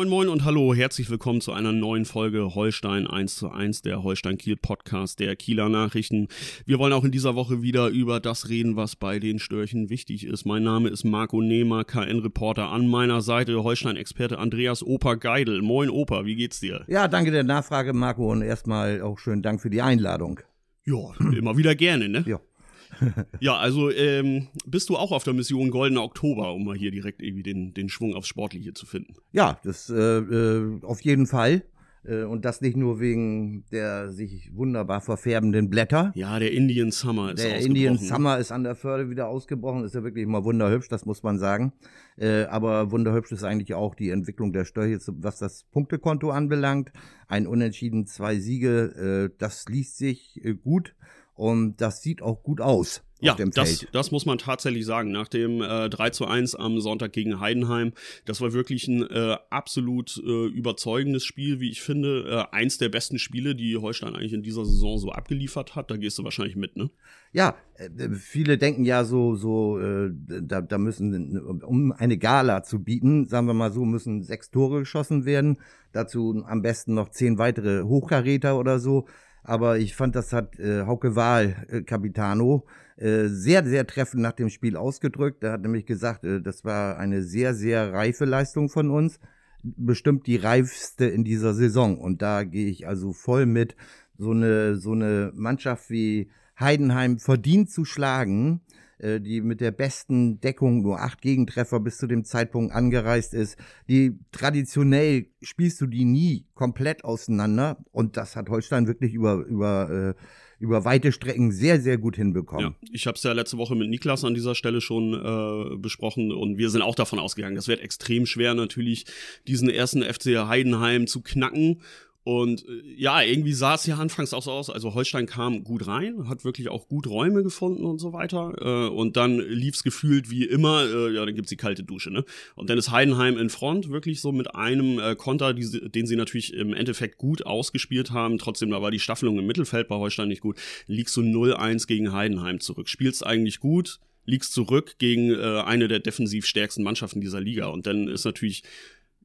Moin moin und hallo, herzlich willkommen zu einer neuen Folge Holstein 1 zu 1, der Holstein Kiel Podcast der Kieler Nachrichten. Wir wollen auch in dieser Woche wieder über das reden, was bei den Störchen wichtig ist. Mein Name ist Marco Nehmer, KN-Reporter. An meiner Seite Holstein-Experte Andreas Opa Geidel. Moin Opa, wie geht's dir? Ja, danke der Nachfrage, Marco, und erstmal auch schönen Dank für die Einladung. Ja, immer wieder gerne, ne? Ja. Ja, also ähm, bist du auch auf der Mission Goldener Oktober, um mal hier direkt irgendwie den, den Schwung aufs Sportliche zu finden? Ja, das äh, äh, auf jeden Fall. Äh, und das nicht nur wegen der sich wunderbar verfärbenden Blätter. Ja, der Indian Summer ist Der Indian Summer ist an der Förde wieder ausgebrochen. Ist ja wirklich mal wunderhübsch, das muss man sagen. Äh, aber wunderhübsch ist eigentlich auch die Entwicklung der Störche, was das Punktekonto anbelangt. Ein Unentschieden, zwei Siege, das liest sich gut. Und das sieht auch gut aus. Ja, das, das muss man tatsächlich sagen. Nach dem äh, 3 zu 1 am Sonntag gegen Heidenheim, das war wirklich ein äh, absolut äh, überzeugendes Spiel, wie ich finde. Äh, eins der besten Spiele, die Holstein eigentlich in dieser Saison so abgeliefert hat. Da gehst du wahrscheinlich mit, ne? Ja, äh, viele denken ja so, so, äh, da, da müssen, um eine Gala zu bieten, sagen wir mal so, müssen sechs Tore geschossen werden. Dazu am besten noch zehn weitere Hochkaräter oder so. Aber ich fand, das hat äh, Hauke Wahl, äh, Capitano, äh, sehr, sehr treffend nach dem Spiel ausgedrückt. Er hat nämlich gesagt, äh, das war eine sehr, sehr reife Leistung von uns. Bestimmt die reifste in dieser Saison. Und da gehe ich also voll mit. So eine, so eine Mannschaft wie Heidenheim verdient zu schlagen, äh, die mit der besten Deckung nur acht Gegentreffer bis zu dem Zeitpunkt angereist ist. Die traditionell spielst du die nie komplett auseinander und das hat Holstein wirklich über über äh, über weite Strecken sehr, sehr gut hinbekommen. Ja, ich habe es ja letzte Woche mit Niklas an dieser Stelle schon äh, besprochen und wir sind auch davon ausgegangen, das wird extrem schwer natürlich, diesen ersten FC Heidenheim zu knacken. Und äh, ja, irgendwie sah es ja anfangs auch so aus. Also Holstein kam gut rein, hat wirklich auch gut Räume gefunden und so weiter. Äh, und dann lief es gefühlt wie immer, äh, ja, dann gibt's die kalte Dusche, ne? Und dann ist Heidenheim in Front, wirklich so mit einem Konter, den sie natürlich im Endeffekt gut ausgespielt haben. Trotzdem, da war die Staffelung im Mittelfeld bei Holstein nicht gut. Liegst du 0-1 gegen Heidenheim zurück. Spielst eigentlich gut, liegst zurück gegen eine der defensiv stärksten Mannschaften dieser Liga. Und dann ist natürlich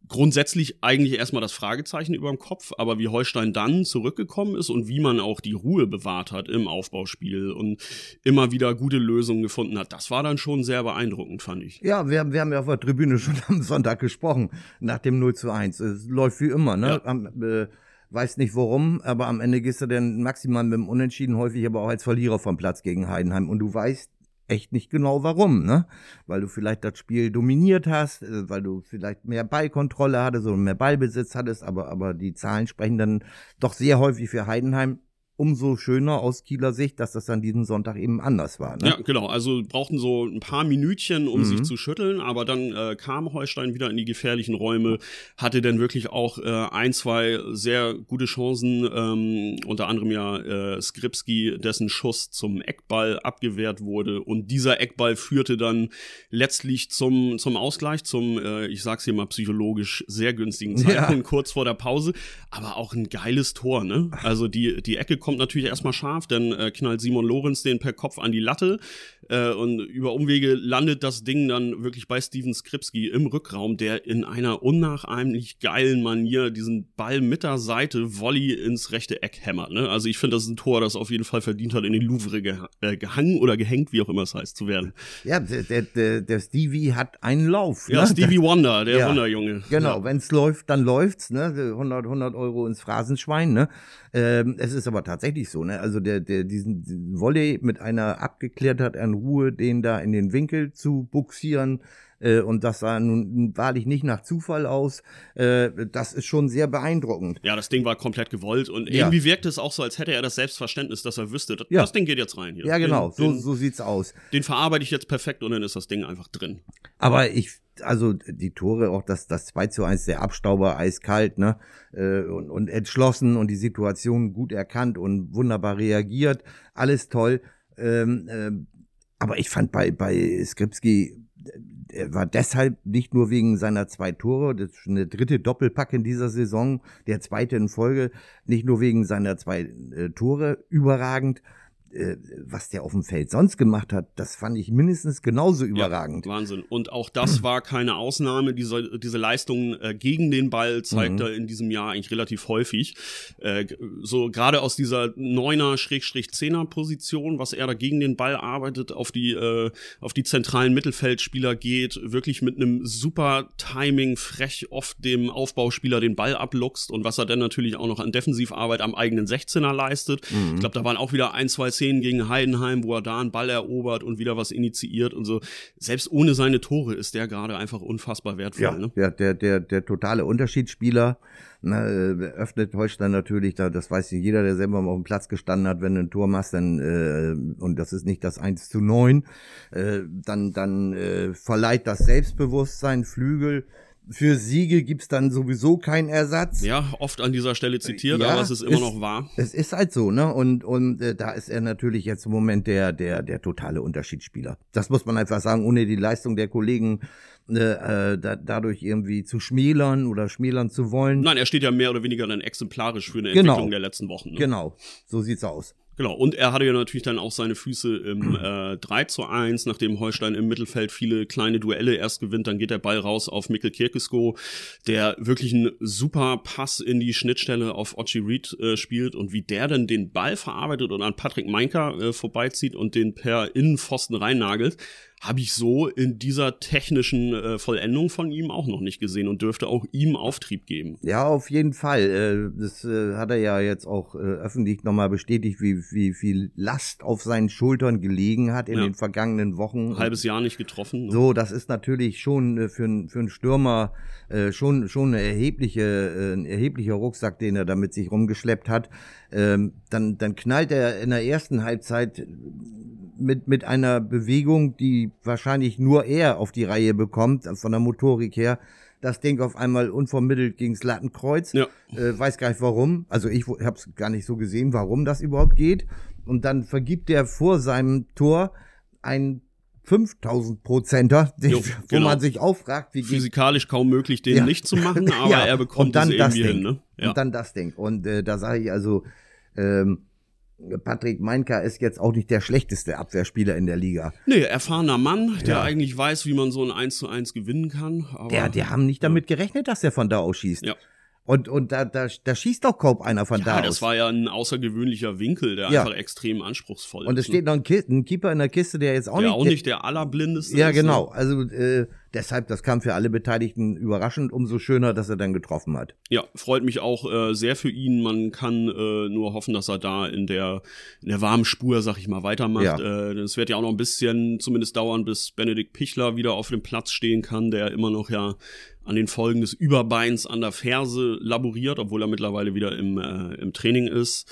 grundsätzlich eigentlich erstmal das Fragezeichen über dem Kopf, aber wie Holstein dann zurückgekommen ist und wie man auch die Ruhe bewahrt hat im Aufbauspiel und immer wieder gute Lösungen gefunden hat, das war dann schon sehr beeindruckend, fand ich. Ja, wir, wir haben ja auf der Tribüne schon am Sonntag gesprochen, nach dem 0 zu 1. Es läuft wie immer, ne? Ja. Am, äh, weiß nicht warum, aber am Ende gehst du dann maximal mit dem Unentschieden, häufig aber auch als Verlierer vom Platz gegen Heidenheim. Und du weißt, echt nicht genau warum, ne? Weil du vielleicht das Spiel dominiert hast, äh, weil du vielleicht mehr Ballkontrolle hattest oder mehr Ballbesitz hattest, aber, aber die Zahlen sprechen dann doch sehr häufig für Heidenheim umso schöner aus Kieler Sicht, dass das dann diesen Sonntag eben anders war. Ne? Ja, genau. Also brauchten so ein paar Minütchen, um mhm. sich zu schütteln, aber dann äh, kam Holstein wieder in die gefährlichen Räume, hatte dann wirklich auch äh, ein, zwei sehr gute Chancen, ähm, unter anderem ja äh, Skripski, dessen Schuss zum Eckball abgewehrt wurde und dieser Eckball führte dann letztlich zum, zum Ausgleich, zum, äh, ich sag's hier mal psychologisch, sehr günstigen Zeitpunkt, ja. kurz vor der Pause, aber auch ein geiles Tor, ne? Also die, die Ecke kommt natürlich erstmal scharf, dann äh, knallt Simon Lorenz den per Kopf an die Latte äh, und über Umwege landet das Ding dann wirklich bei Steven Skripski im Rückraum, der in einer unnachahmlich geilen Manier diesen Ball mit der Seite Volley ins rechte Eck hämmert. Ne? Also ich finde, das ist ein Tor, das auf jeden Fall verdient hat, in den Louvre ge äh, gehangen oder gehängt, wie auch immer es heißt, zu werden. Ja, der, der, der Stevie hat einen Lauf. Ja, ne? Stevie Wonder, der ja, Wunderjunge. Genau, ja. wenn es läuft, dann läuft's. Ne? 100, 100 Euro ins Phrasenschwein. Ne? Ähm, es ist aber tatsächlich so, ne? Also der, der diesen, diesen Volley mit einer Abgeklärtheit an Ruhe, den da in den Winkel zu buxieren, äh, und das sah nun wahrlich nicht nach Zufall aus. Äh, das ist schon sehr beeindruckend. Ja, das Ding war komplett gewollt und Ja. irgendwie wirkt es auch so, als hätte er das Selbstverständnis, dass er wüsste, das, Ja. das Ding geht jetzt rein hier. Ja, genau, Den, so, den, so sieht's aus. den verarbeite ich jetzt perfekt und dann ist das Ding einfach drin. Aber ich, also die Tore, auch das, das 2 zu 1, der Abstauber eiskalt, ne? Äh, und, und entschlossen und die Situation gut erkannt und wunderbar reagiert. Alles toll. Ähm, ähm, aber ich fand bei, bei Skripski, er war deshalb nicht nur wegen seiner zwei Tore, das ist der dritte Doppelpack in dieser Saison, der zweite in Folge, nicht nur wegen seiner zwei äh, Tore überragend, äh, was der auf dem Feld sonst gemacht hat, das fand ich mindestens genauso überragend. Ja, Wahnsinn. Und auch das war keine Ausnahme. Diese, diese Leistung äh, gegen den Ball zeigt Mhm. er in diesem Jahr eigentlich relativ häufig. Äh, so gerade aus dieser Neuner-Zehner-Position, was er da gegen den Ball arbeitet, auf die, äh, auf die zentralen Mittelfeldspieler geht, wirklich mit einem super Timing frech oft dem Aufbauspieler den Ball abluchst und was er dann natürlich auch noch an Defensivarbeit am eigenen 16er leistet. Ich glaube, da waren auch wieder ein, zwei Szenen gegen Heidenheim, wo er da einen Ball erobert und wieder was initiiert und so. Selbst ohne seine Tore ist der gerade einfach unfassbar wertvoll. Ja, Ne? der, der, der, der totale Unterschiedsspieler. Na, äh, öffnet Holstein natürlich, da, das weiß jeder, der selber mal auf dem Platz gestanden hat, wenn du ein Tor machst, dann, äh, und das ist nicht das 1 zu 9, äh, dann, dann äh, verleiht das Selbstbewusstsein Flügel. Für Siege gibt's dann sowieso keinen Ersatz. Ja, oft an dieser Stelle zitiert, Ja, aber es ist immer ist- noch wahr. Es ist halt so, ne? Und, und äh, da ist er natürlich jetzt im Moment der, der, der totale Unterschiedsspieler. Das muss man einfach sagen, ohne die Leistung der Kollegen äh, äh, da, dadurch irgendwie zu schmälern oder schmälern zu wollen. Nein, er steht ja mehr oder weniger dann exemplarisch für eine Genau. Entwicklung der letzten Wochen. Ne? Genau, so sieht's aus. Genau, und er hatte ja natürlich dann auch seine Füße im äh, 3 zu 1, nachdem Holstein im Mittelfeld viele kleine Duelle erst gewinnt, dann geht der Ball raus auf Mikkel Kirkesko, der wirklich einen super Pass in die Schnittstelle auf Ochi Reed äh, spielt. Und wie der dann den Ball verarbeitet und an Patrick Meinker äh, vorbeizieht und den per Innenpfosten reinnagelt, habe ich so in dieser technischen äh, Vollendung von ihm auch noch nicht gesehen und dürfte auch ihm Auftrieb geben. Ja, auf jeden Fall. Äh, Das äh, hat er ja jetzt auch äh, öffentlich nochmal bestätigt, wie, wie viel Last auf seinen Schultern gelegen hat in Ja. den vergangenen Wochen. Ein halbes Jahr nicht getroffen. Ne? So, das ist natürlich schon äh, für, für einen Stürmer äh, schon, schon eine erhebliche, ein erheblicher Rucksack, den er da mit sich rumgeschleppt hat. Ähm, dann, dann knallt er in der ersten Halbzeit mit, mit einer Bewegung, die wahrscheinlich nur er auf die Reihe bekommt, also von der Motorik her, das Ding auf einmal unvermittelt gegens Lattenkreuz. Ja. Äh, weiß gar nicht warum. Also ich habe es gar nicht so gesehen, warum das überhaupt geht. Und dann vergibt er vor seinem Tor einen 5000 Prozenter, den- Jo, wo genau. man sich auffragt, wie Physikalisch kaum möglich, den Ja. nicht zu machen, aber Ja, er bekommt und dann das irgendwie Ding. hin. Ne? Und dann das Ding. Und äh, da sage ich also, ähm, Patrick Meinka ist jetzt auch nicht der schlechteste Abwehrspieler in der Liga. Nee, erfahrener Mann, der Ja. eigentlich weiß, wie man so ein 1 zu 1 gewinnen kann. Aber Der, der haben nicht damit gerechnet, dass er von da aus schießt. Ja. Und, und da, da, da schießt doch kaum einer von da ja, das aus. war ja ein außergewöhnlicher Winkel, der Ja. einfach extrem anspruchsvoll und ist. es steht noch ein, ein Keeper in der Kiste, der jetzt auch der nicht. auch nicht der allerblindeste ja, ist. ne? genau. Also äh, deshalb, das kam für alle Beteiligten überraschend. Umso schöner, dass er dann getroffen hat. Ja, freut mich auch äh, sehr für ihn. Man kann äh, nur hoffen, dass er da in der, in der warmen Spur, sag ich mal, weitermacht. Ja. Äh, das wird ja auch noch ein bisschen zumindest dauern, bis Benedikt Pichler wieder auf dem Platz stehen kann, der immer noch ja an den Folgen des Überbeins an der Ferse laboriert, obwohl er mittlerweile wieder im, äh, im Training ist.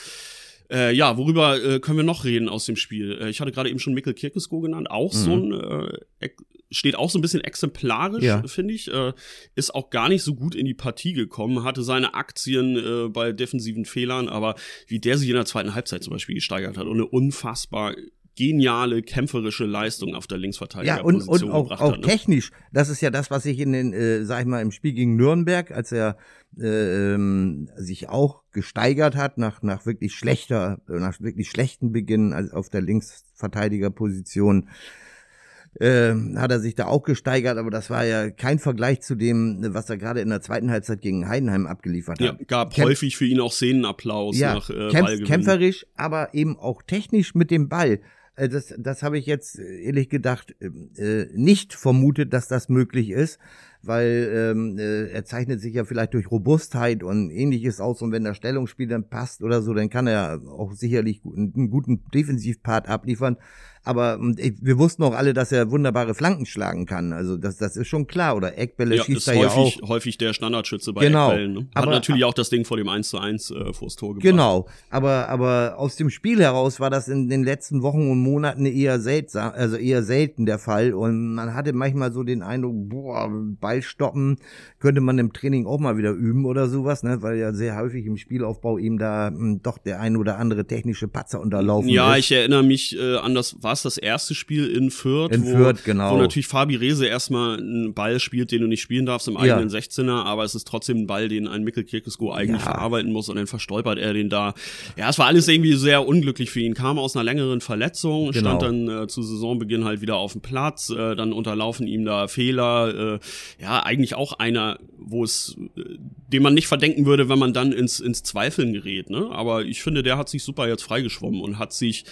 Äh, ja, worüber äh, können wir noch reden aus dem Spiel? Äh, ich hatte gerade eben schon Mikkel Kirkesko genannt, auch so ein äh, steht auch so ein bisschen exemplarisch, Ja. finde ich. Äh, ist auch gar nicht so gut in die Partie gekommen, hatte seine Aktien äh, bei defensiven Fehlern, aber wie der sich in der zweiten Halbzeit zum Beispiel gesteigert hat und eine unfassbar geniale kämpferische Leistung auf der Ja, und, Linksverteidigerposition und auch, gebracht auch hat. Ne? technisch. Das ist ja das, was ich in den, äh, sag ich mal, im Spiel gegen Nürnberg, als er äh, ähm, sich auch gesteigert hat nach, nach wirklich schlechter, nach wirklich schlechten Beginn als auf der Linksverteidigerposition, äh, hat er sich da auch gesteigert, aber das war ja kein Vergleich zu dem, was er gerade in der zweiten Halbzeit gegen Heidenheim abgeliefert Ja, hat. gab Kämpf- häufig für ihn auch Szenenapplaus ja, nach äh, kämpf, Ballgewinn. kämpferisch, aber eben auch technisch mit dem Ball. Äh, Das, das habe ich jetzt äh, ehrlich gedacht äh, nicht vermutet, dass das möglich ist, weil ähm, äh, er zeichnet sich ja vielleicht durch Robustheit und ähnliches aus und wenn der Stellungsspiel dann passt oder so, dann kann er auch sicherlich einen guten Defensivpart abliefern. Aber ich, wir wussten auch alle, dass er wunderbare Flanken schlagen kann. Also das, das ist schon klar. Oder Eckbälle ja, schießt er ja häufig, auch. häufig der Standardschütze bei genau. Eckbällen. Ne? Hat aber, natürlich auch das Ding vor dem 1 zu 1 äh, vors Tor gebracht. Genau, aber, aber aus dem Spiel heraus war das in den letzten Wochen und Monaten eher seltsam, also eher selten der Fall. Und man hatte manchmal so den Eindruck, boah, Ball stoppen könnte man im Training auch mal wieder üben oder sowas, ne? weil ja sehr häufig im Spielaufbau ihm da mh, hm, doch der ein oder andere technische Patzer unterlaufen ja, ist. ich erinnere mich äh, an das, war es das erste Spiel in Fürth, In wo, Fürth, genau. wo natürlich Fabi Rehse erstmal einen Ball spielt, den du nicht spielen darfst im eigenen 16er, aber es ist trotzdem ein Ball, den ein Mikkel Kirkesko eigentlich Ja. verarbeiten muss und dann verstolpert er den da. Ja, es war alles irgendwie sehr unglücklich für ihn. Kam aus einer längeren Verletzung, Genau. stand dann äh, zu Saisonbeginn halt wieder auf dem Platz, äh, dann unterlaufen ihm da Fehler. Äh, ja, eigentlich auch einer, wo es, äh, dem man nicht verdenken würde, wenn man dann ins, ins Zweifeln gerät. Ne? Aber ich finde, der hat sich super jetzt freigeschwommen und hat sich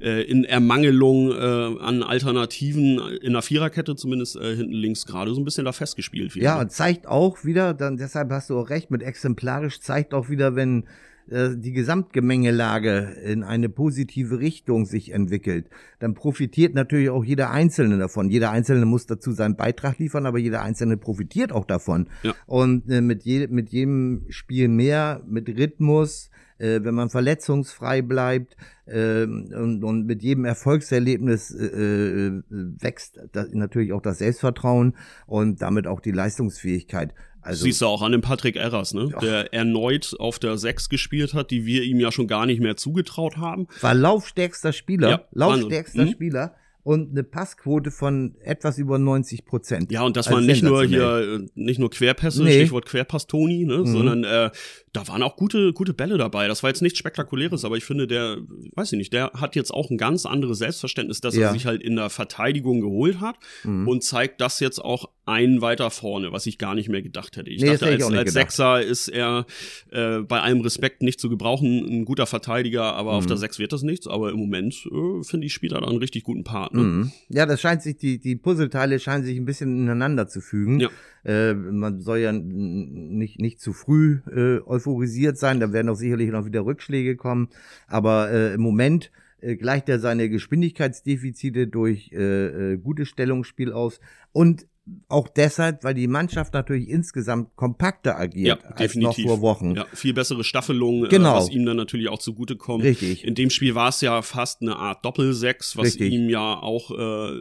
äh, in Ermangelung äh, an Alternativen in der Viererkette zumindest äh, hinten links gerade so ein bisschen da festgespielt. wie Ja, immer. und zeigt auch wieder, dann deshalb hast du auch recht, mit exemplarisch zeigt auch wieder, wenn äh, die Gesamtgemengelage in eine positive Richtung sich entwickelt, dann profitiert natürlich auch jeder Einzelne davon. Jeder Einzelne muss dazu seinen Beitrag liefern, aber jeder Einzelne profitiert auch davon. Ja. Und äh, mit, je, mit jedem Spiel mehr, mit Rhythmus, äh, wenn man verletzungsfrei bleibt äh, und, und mit jedem Erfolgserlebnis äh, äh, wächst da, natürlich auch das Selbstvertrauen und damit auch die Leistungsfähigkeit. Also Siehst du auch an dem Patrick Erras, ne? der erneut auf der 6 gespielt hat, die wir ihm ja schon gar nicht mehr zugetraut haben. war laufstärkster Spieler, Ja, laufstärkster. Mhm. Spieler und eine Passquote von etwas über 90 Prozent. Ja, und das Also waren nicht nur hier, äh, nicht nur Querpässe, Nee. Stichwort Querpass-Toni, ne, Mhm. sondern äh, da waren auch gute, gute Bälle dabei. Das war jetzt nichts Spektakuläres, aber ich finde, der, weiß ich nicht, der hat jetzt auch ein ganz anderes Selbstverständnis, dass Ja. er sich halt in der Verteidigung geholt hat Mhm. und zeigt das jetzt auch einen weiter vorne, was ich gar nicht mehr gedacht hätte. Ich Nee, dachte, hätte ich als. Sechser ist er äh, bei allem Respekt nicht zu gebrauchen, ein guter Verteidiger, aber auf Mhm. der Sechs wird das nichts. Aber im Moment äh, finde ich, spielt er da einen richtig guten Part. Ne? Mhm. Ja, das scheint sich, die, die Puzzleteile scheinen sich ein bisschen ineinander zu fügen. Ja. Äh, man soll ja nicht, nicht zu früh äh, euphorisiert sein, da werden auch sicherlich noch wieder Rückschläge kommen. Aber äh, im Moment äh, gleicht er seine Geschwindigkeitsdefizite durch äh, äh, gutes Stellungsspiel aus und auch deshalb, weil die Mannschaft natürlich insgesamt kompakter agiert Ja, als noch vor Wochen. Ja, viel bessere Staffelung, Genau. äh, was ihm dann natürlich auch zugutekommt. Richtig. In dem Spiel war es ja fast eine Art Doppelsechs, was Richtig. ihm ja auch äh,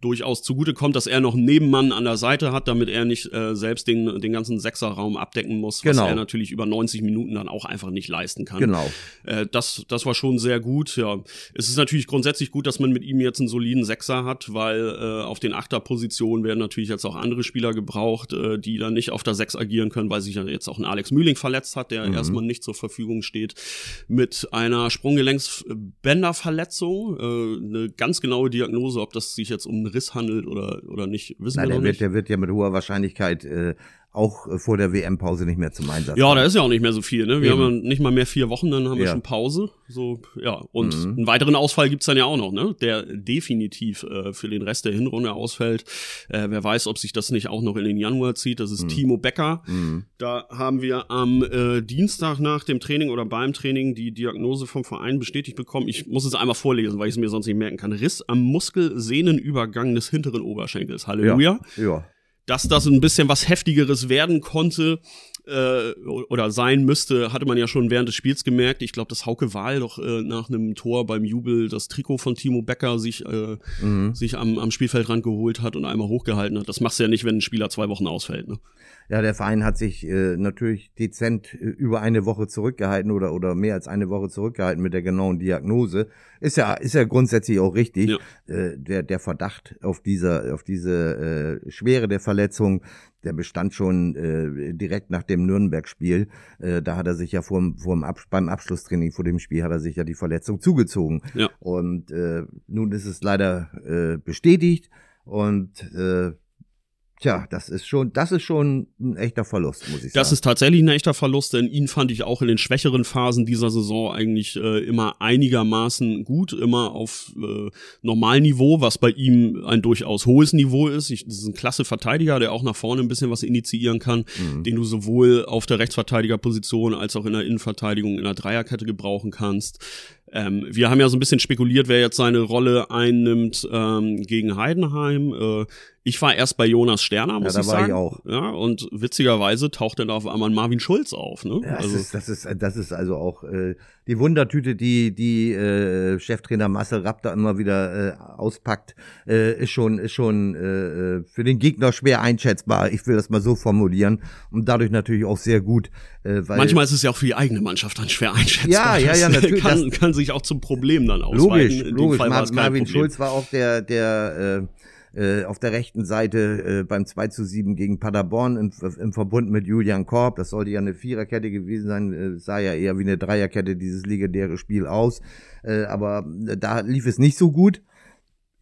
durchaus zugutekommt, dass er noch einen Nebenmann an der Seite hat, damit er nicht äh, selbst den, den ganzen Sechserraum abdecken muss, was Genau. er natürlich über 90 Minuten dann auch einfach nicht leisten kann. Genau. Äh, das, das war schon sehr gut. Ja, es ist natürlich grundsätzlich gut, dass man mit ihm jetzt einen soliden Sechser hat, weil äh, auf den Achterpositionen werden natürlich jetzt auch andere Spieler gebraucht, äh, die dann nicht auf der Sechs agieren können, weil sich ja jetzt auch ein Alex Mühling verletzt hat, der Mhm. erstmal nicht zur Verfügung steht, mit einer Sprunggelenksbänderverletzung. Äh, eine ganz genaue Diagnose, ob das sich jetzt um einen Riss handelt oder, oder nicht, wissen Na, wir der noch wird, nicht. der wird ja mit hoher Wahrscheinlichkeit äh, auch äh, vor der WM-Pause nicht mehr zum Einsatz Ja, da ist ja auch nicht mehr so viel, ne? Wir Eben. haben ja nicht mal mehr vier Wochen, dann haben wir Ja. schon Pause. So, ja. Und Mhm. einen weiteren Ausfall gibt's dann ja auch noch, ne? Der definitiv äh, für den Rest der Hinrunde ausfällt. Äh, wer weiß, ob sich das nicht auch noch in den Januar zieht. Das ist Timo Becker. Mhm. Da haben wir am äh, Dienstag nach dem Training oder beim Training die Diagnose vom Verein bestätigt bekommen. Ich muss es einmal vorlesen, weil ich es mir sonst nicht merken kann. Riss am Muskelsehnenübergang des hinteren Oberschenkels. Halleluja Ja. Dass das ein bisschen was heftigeres werden konnte äh, oder sein müsste, hatte man ja schon während des Spiels gemerkt. Ich glaube, dass Hauke Wahl doch äh, nach einem Tor beim Jubel das Trikot von Timo Becker sich, äh, Mhm. sich am, am Spielfeldrand geholt hat und einmal hochgehalten hat. Das machst du ja nicht, wenn ein Spieler zwei Wochen ausfällt. Ne? Ja, der Verein hat sich äh, natürlich dezent äh, über eine Woche zurückgehalten oder oder mehr als eine Woche zurückgehalten mit der genauen Diagnose. Ist ja ist ja grundsätzlich auch richtig. Ja. Äh, der der Verdacht auf dieser auf diese äh, Schwere der Verletzung, der bestand schon äh, direkt nach dem Nürnberg-Spiel. Äh, da hat er sich ja vor, dem Abs beim Abschlusstraining vor dem Spiel hat er sich ja die Verletzung zugezogen. Ja. Und äh, nun ist es leider äh, bestätigt und äh, Tja, das ist schon, das ist schon ein echter Verlust, muss ich sagen. Das ist tatsächlich ein echter Verlust, denn ihn fand ich auch in den schwächeren Phasen dieser Saison eigentlich äh, immer einigermaßen gut, immer auf äh, Normalniveau, was bei ihm ein durchaus hohes Niveau ist. Ich, das ist ein klasse Verteidiger, der auch nach vorne ein bisschen was initiieren kann, Mhm. den du sowohl auf der Rechtsverteidigerposition als auch in der Innenverteidigung in der Dreierkette gebrauchen kannst. Ähm, wir haben ja so ein bisschen spekuliert, wer jetzt seine Rolle einnimmt ähm, gegen Heidenheim. Äh, ich war erst bei Jonas Sterner, muss ja, da ich war sagen. Ich auch. Ja, und witzigerweise taucht dann auf einmal Marvin Schulz auf. Ne? Ja, das, also, ist, das, ist, das ist also auch äh, die Wundertüte, die die äh, Cheftrainer Marcel Rapp da immer wieder äh, auspackt, äh, ist schon ist schon äh, für den Gegner schwer einschätzbar. Ich will das mal so formulieren und dadurch natürlich auch sehr gut. Äh, weil Manchmal ist es ja auch für die eigene Mannschaft dann schwer einschätzbar. Ja, ja, ja, Das natürlich, Kann, kann sich auch zum Problem dann ausweiten. Logisch, logisch. Mar Marvin Problem. Schulz war auch der der äh, äh, auf der rechten Seite äh, beim 2 zu 7 gegen Paderborn im, im Verbund mit Julian Korb. Das sollte ja eine Viererkette gewesen sein, äh, sah ja eher wie eine Dreierkette dieses legendäre Spiel aus. Äh, aber da lief es nicht so gut.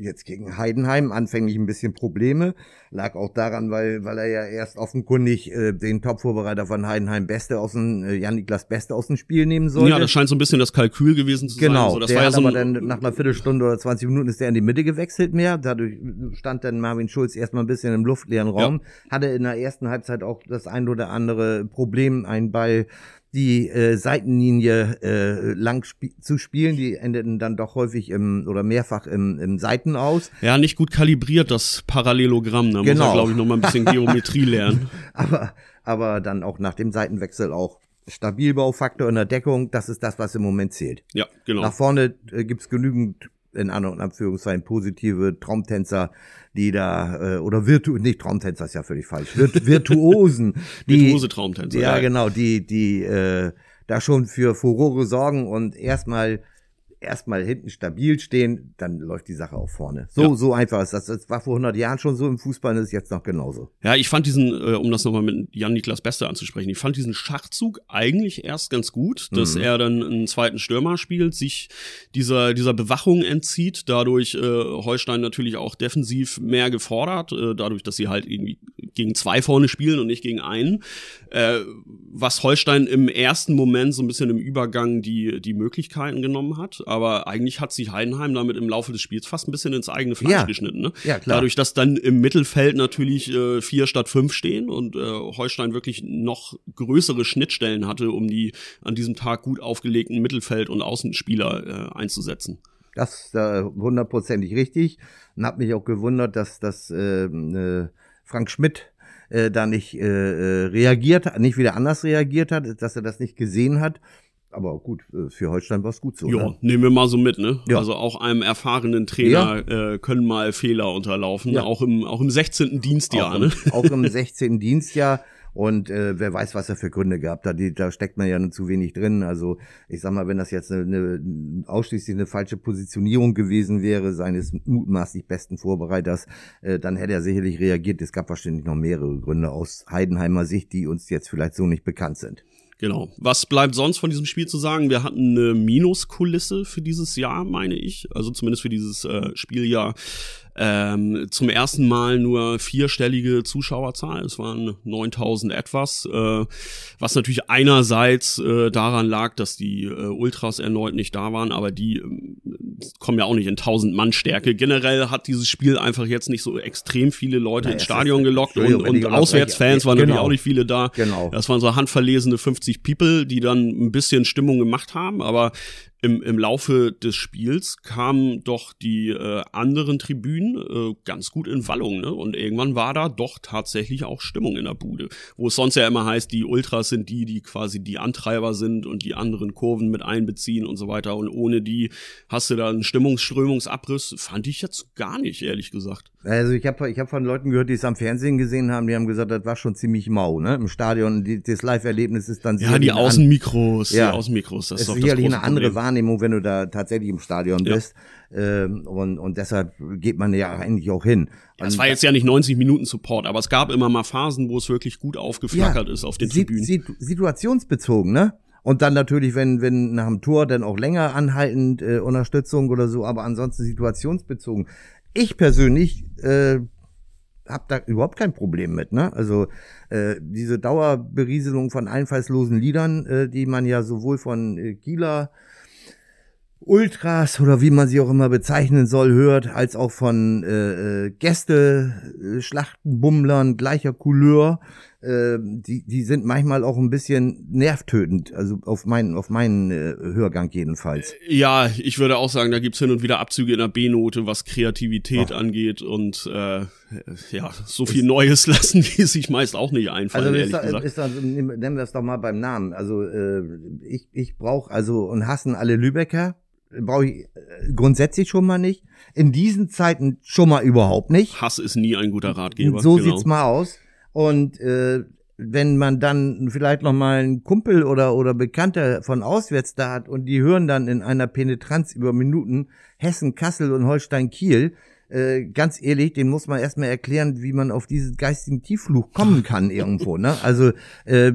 Jetzt gegen Heidenheim anfänglich ein bisschen Probleme. Lag auch daran, weil, weil er ja erst offenkundig äh, den Top-Vorbereiter von Heidenheim Beste aus dem, äh, Jan-Niklas Beste aus dem Spiel nehmen sollte. Ja, das scheint so ein bisschen das Kalkül gewesen zu Genau, sein. So, das der war ja hat so aber dann nach einer Viertelstunde oder 20 Minuten ist der in die Mitte gewechselt mehr. Dadurch stand dann Marvin Schulz erstmal ein bisschen im luftleeren Raum. Hatte in der ersten Halbzeit auch das ein oder andere Problem, einen Ball die äh, Seitenlinie äh, lang sp zu spielen. Die endeten dann doch häufig im oder mehrfach im, im Seiten aus. ja, nicht gut kalibriert, das Parallelogramm. Da muss Genau. er, glaube ich, noch mal ein bisschen Geometrie lernen. aber, aber dann auch nach dem Seitenwechsel auch Stabilbaufaktor in der Deckung. Das ist das, was im Moment zählt. Ja, genau. Nach vorne äh, gibt's genügend in An- und Anführungszeichen positive Traumtänzer, die da äh, oder virtu nicht Traumtänzer ist ja völlig falsch, Virt Virtuosen, die Virtuose Traumtänzer. ja, genau, die die äh, da schon für Furore sorgen und erstmal erstmal hinten stabil stehen, dann läuft die Sache auch vorne. So Ja. so einfach ist das. Das war vor 100 Jahren schon so im Fußball und ist jetzt noch genauso. Ja, ich fand diesen, äh, um das nochmal mit Jan-Niklas Beste anzusprechen, ich fand diesen Schachzug eigentlich erst ganz gut, dass Mhm. er dann einen zweiten Stürmer spielt, sich dieser, dieser Bewachung entzieht, dadurch äh, Holstein natürlich auch defensiv mehr gefordert, äh, dadurch, dass sie halt irgendwie gegen zwei vorne spielen und nicht gegen einen, äh, was Holstein im ersten Moment so ein bisschen im Übergang die, die Möglichkeiten genommen hat, aber eigentlich hat sich Heidenheim damit im Laufe des Spiels fast ein bisschen ins eigene Fleisch Ja. geschnitten, ne? Ja, klar. Dadurch, dass dann im Mittelfeld natürlich äh, vier statt fünf stehen und äh, Holstein wirklich noch größere Schnittstellen hatte, um die an diesem Tag gut aufgelegten Mittelfeld- und Außenspieler äh, einzusetzen. Das ist äh, hundertprozentig richtig. Und hab mich auch gewundert, dass dass äh, äh, Frank Schmidt äh, da nicht äh, äh, reagiert, hat, nicht wieder anders reagiert hat, dass er das nicht gesehen hat. Aber gut, äh, für Holstein war es gut so. Ja, Ne? nehmen wir mal so mit, ne? Ja. Also auch einem erfahrenen Trainer äh, können mal Fehler unterlaufen, Ja. auch im auch im 16. Dienstjahr, auch, ne? im, auch im 16. Dienstjahr. Und äh, wer weiß, was er für Gründe gehabt hat. Die, da steckt man ja nur zu wenig drin. Also ich sag mal, wenn das jetzt eine, eine ausschließlich eine falsche Positionierung gewesen wäre, seines mutmaßlich besten Vorbereiters, äh, dann hätte er sicherlich reagiert. Es gab wahrscheinlich noch mehrere Gründe aus Heidenheimer Sicht, die uns jetzt vielleicht so nicht bekannt sind. Genau. Was bleibt sonst von diesem Spiel zu sagen? Wir hatten eine Minuskulisse für dieses Jahr, meine ich. Also zumindest für dieses äh, Spieljahr. Ähm, zum ersten Mal nur vierstellige Zuschauerzahl. Es waren 9000 etwas. Äh, was natürlich einerseits äh, daran lag, dass die äh, Ultras erneut nicht da waren, aber die ähm, kommen ja auch nicht in 1000 Mann Stärke. Generell hat dieses Spiel einfach jetzt nicht so extrem viele Leute Na, ins Stadion ist- gelockt und, und. Auswärtsfans waren Genau. natürlich auch nicht viele da. Genau. Das waren so handverlesene 50 People, die dann ein bisschen Stimmung gemacht haben, aber im, im Laufe des Spiels kamen doch die äh, anderen Tribünen äh, ganz gut in Wallung, ne? Und irgendwann war da doch tatsächlich auch Stimmung in der Bude. Wo es sonst ja immer heißt, die Ultras sind die, die quasi die Antreiber sind und die anderen Kurven mit einbeziehen und so weiter. Und ohne die hast du da einen Stimmungsströmungsabriss. Fand ich jetzt gar nicht, ehrlich gesagt. Also ich habe ich hab von Leuten gehört, die es am Fernsehen gesehen haben, die haben gesagt, das war schon ziemlich mau, ne? Im Stadion, die, das Live-Erlebnis ist dann Ja, die Außenmikros, Ja. die Außenmikros, das ist ist doch das sicherlich große eine andere Problem. Wahrnehmung, wenn du da tatsächlich im Stadion Ja. bist. Ähm, und, und deshalb geht man ja eigentlich auch hin. Ja, es war jetzt ja nicht 90 Minuten Support, aber es gab immer mal Phasen, wo es wirklich gut aufgeflackert ist auf den si- Tribünen. si- situationsbezogen, ne? Und dann natürlich, wenn, wenn nach dem Tor dann auch länger anhaltend äh, Unterstützung oder so, aber ansonsten situationsbezogen. Ich persönlich äh, habe da überhaupt kein Problem mit, ne? Also äh, diese Dauerberieselung von einfallslosen Liedern, äh, die man ja sowohl von äh, Kieler Ultras oder wie man sie auch immer bezeichnen soll, hört, als auch von äh, äh, Gäste, äh, Schlachtenbummlern gleicher Couleur. äh, die, die sind manchmal auch ein bisschen nervtötend, also auf meinen, auf meinen äh, Hörgang jedenfalls. Ja, ich würde auch sagen, da gibt's hin und wieder Abzüge in der B-Note, was Kreativität Ach. angeht und äh, ja, so viel Neues lassen die sich meist auch nicht einfallen, also ehrlich da, gesagt. Ist da, nennen wir es doch mal beim Namen. Also äh, ich, ich brauche also und hassen alle Lübecker, brauche ich äh, grundsätzlich schon mal nicht. In diesen Zeiten schon mal überhaupt nicht. Hass ist nie ein guter Ratgeber. So genau. sieht's mal aus. Und äh, wenn man dann vielleicht noch mal einen Kumpel oder oder Bekannter von auswärts da hat und die hören dann in einer Penetranz über Minuten Hessen, Kassel und Holstein Kiel, äh, ganz ehrlich, den muss man erstmal erklären, wie man auf diesen geistigen Tieffluch kommen kann irgendwo. Ne? Also äh,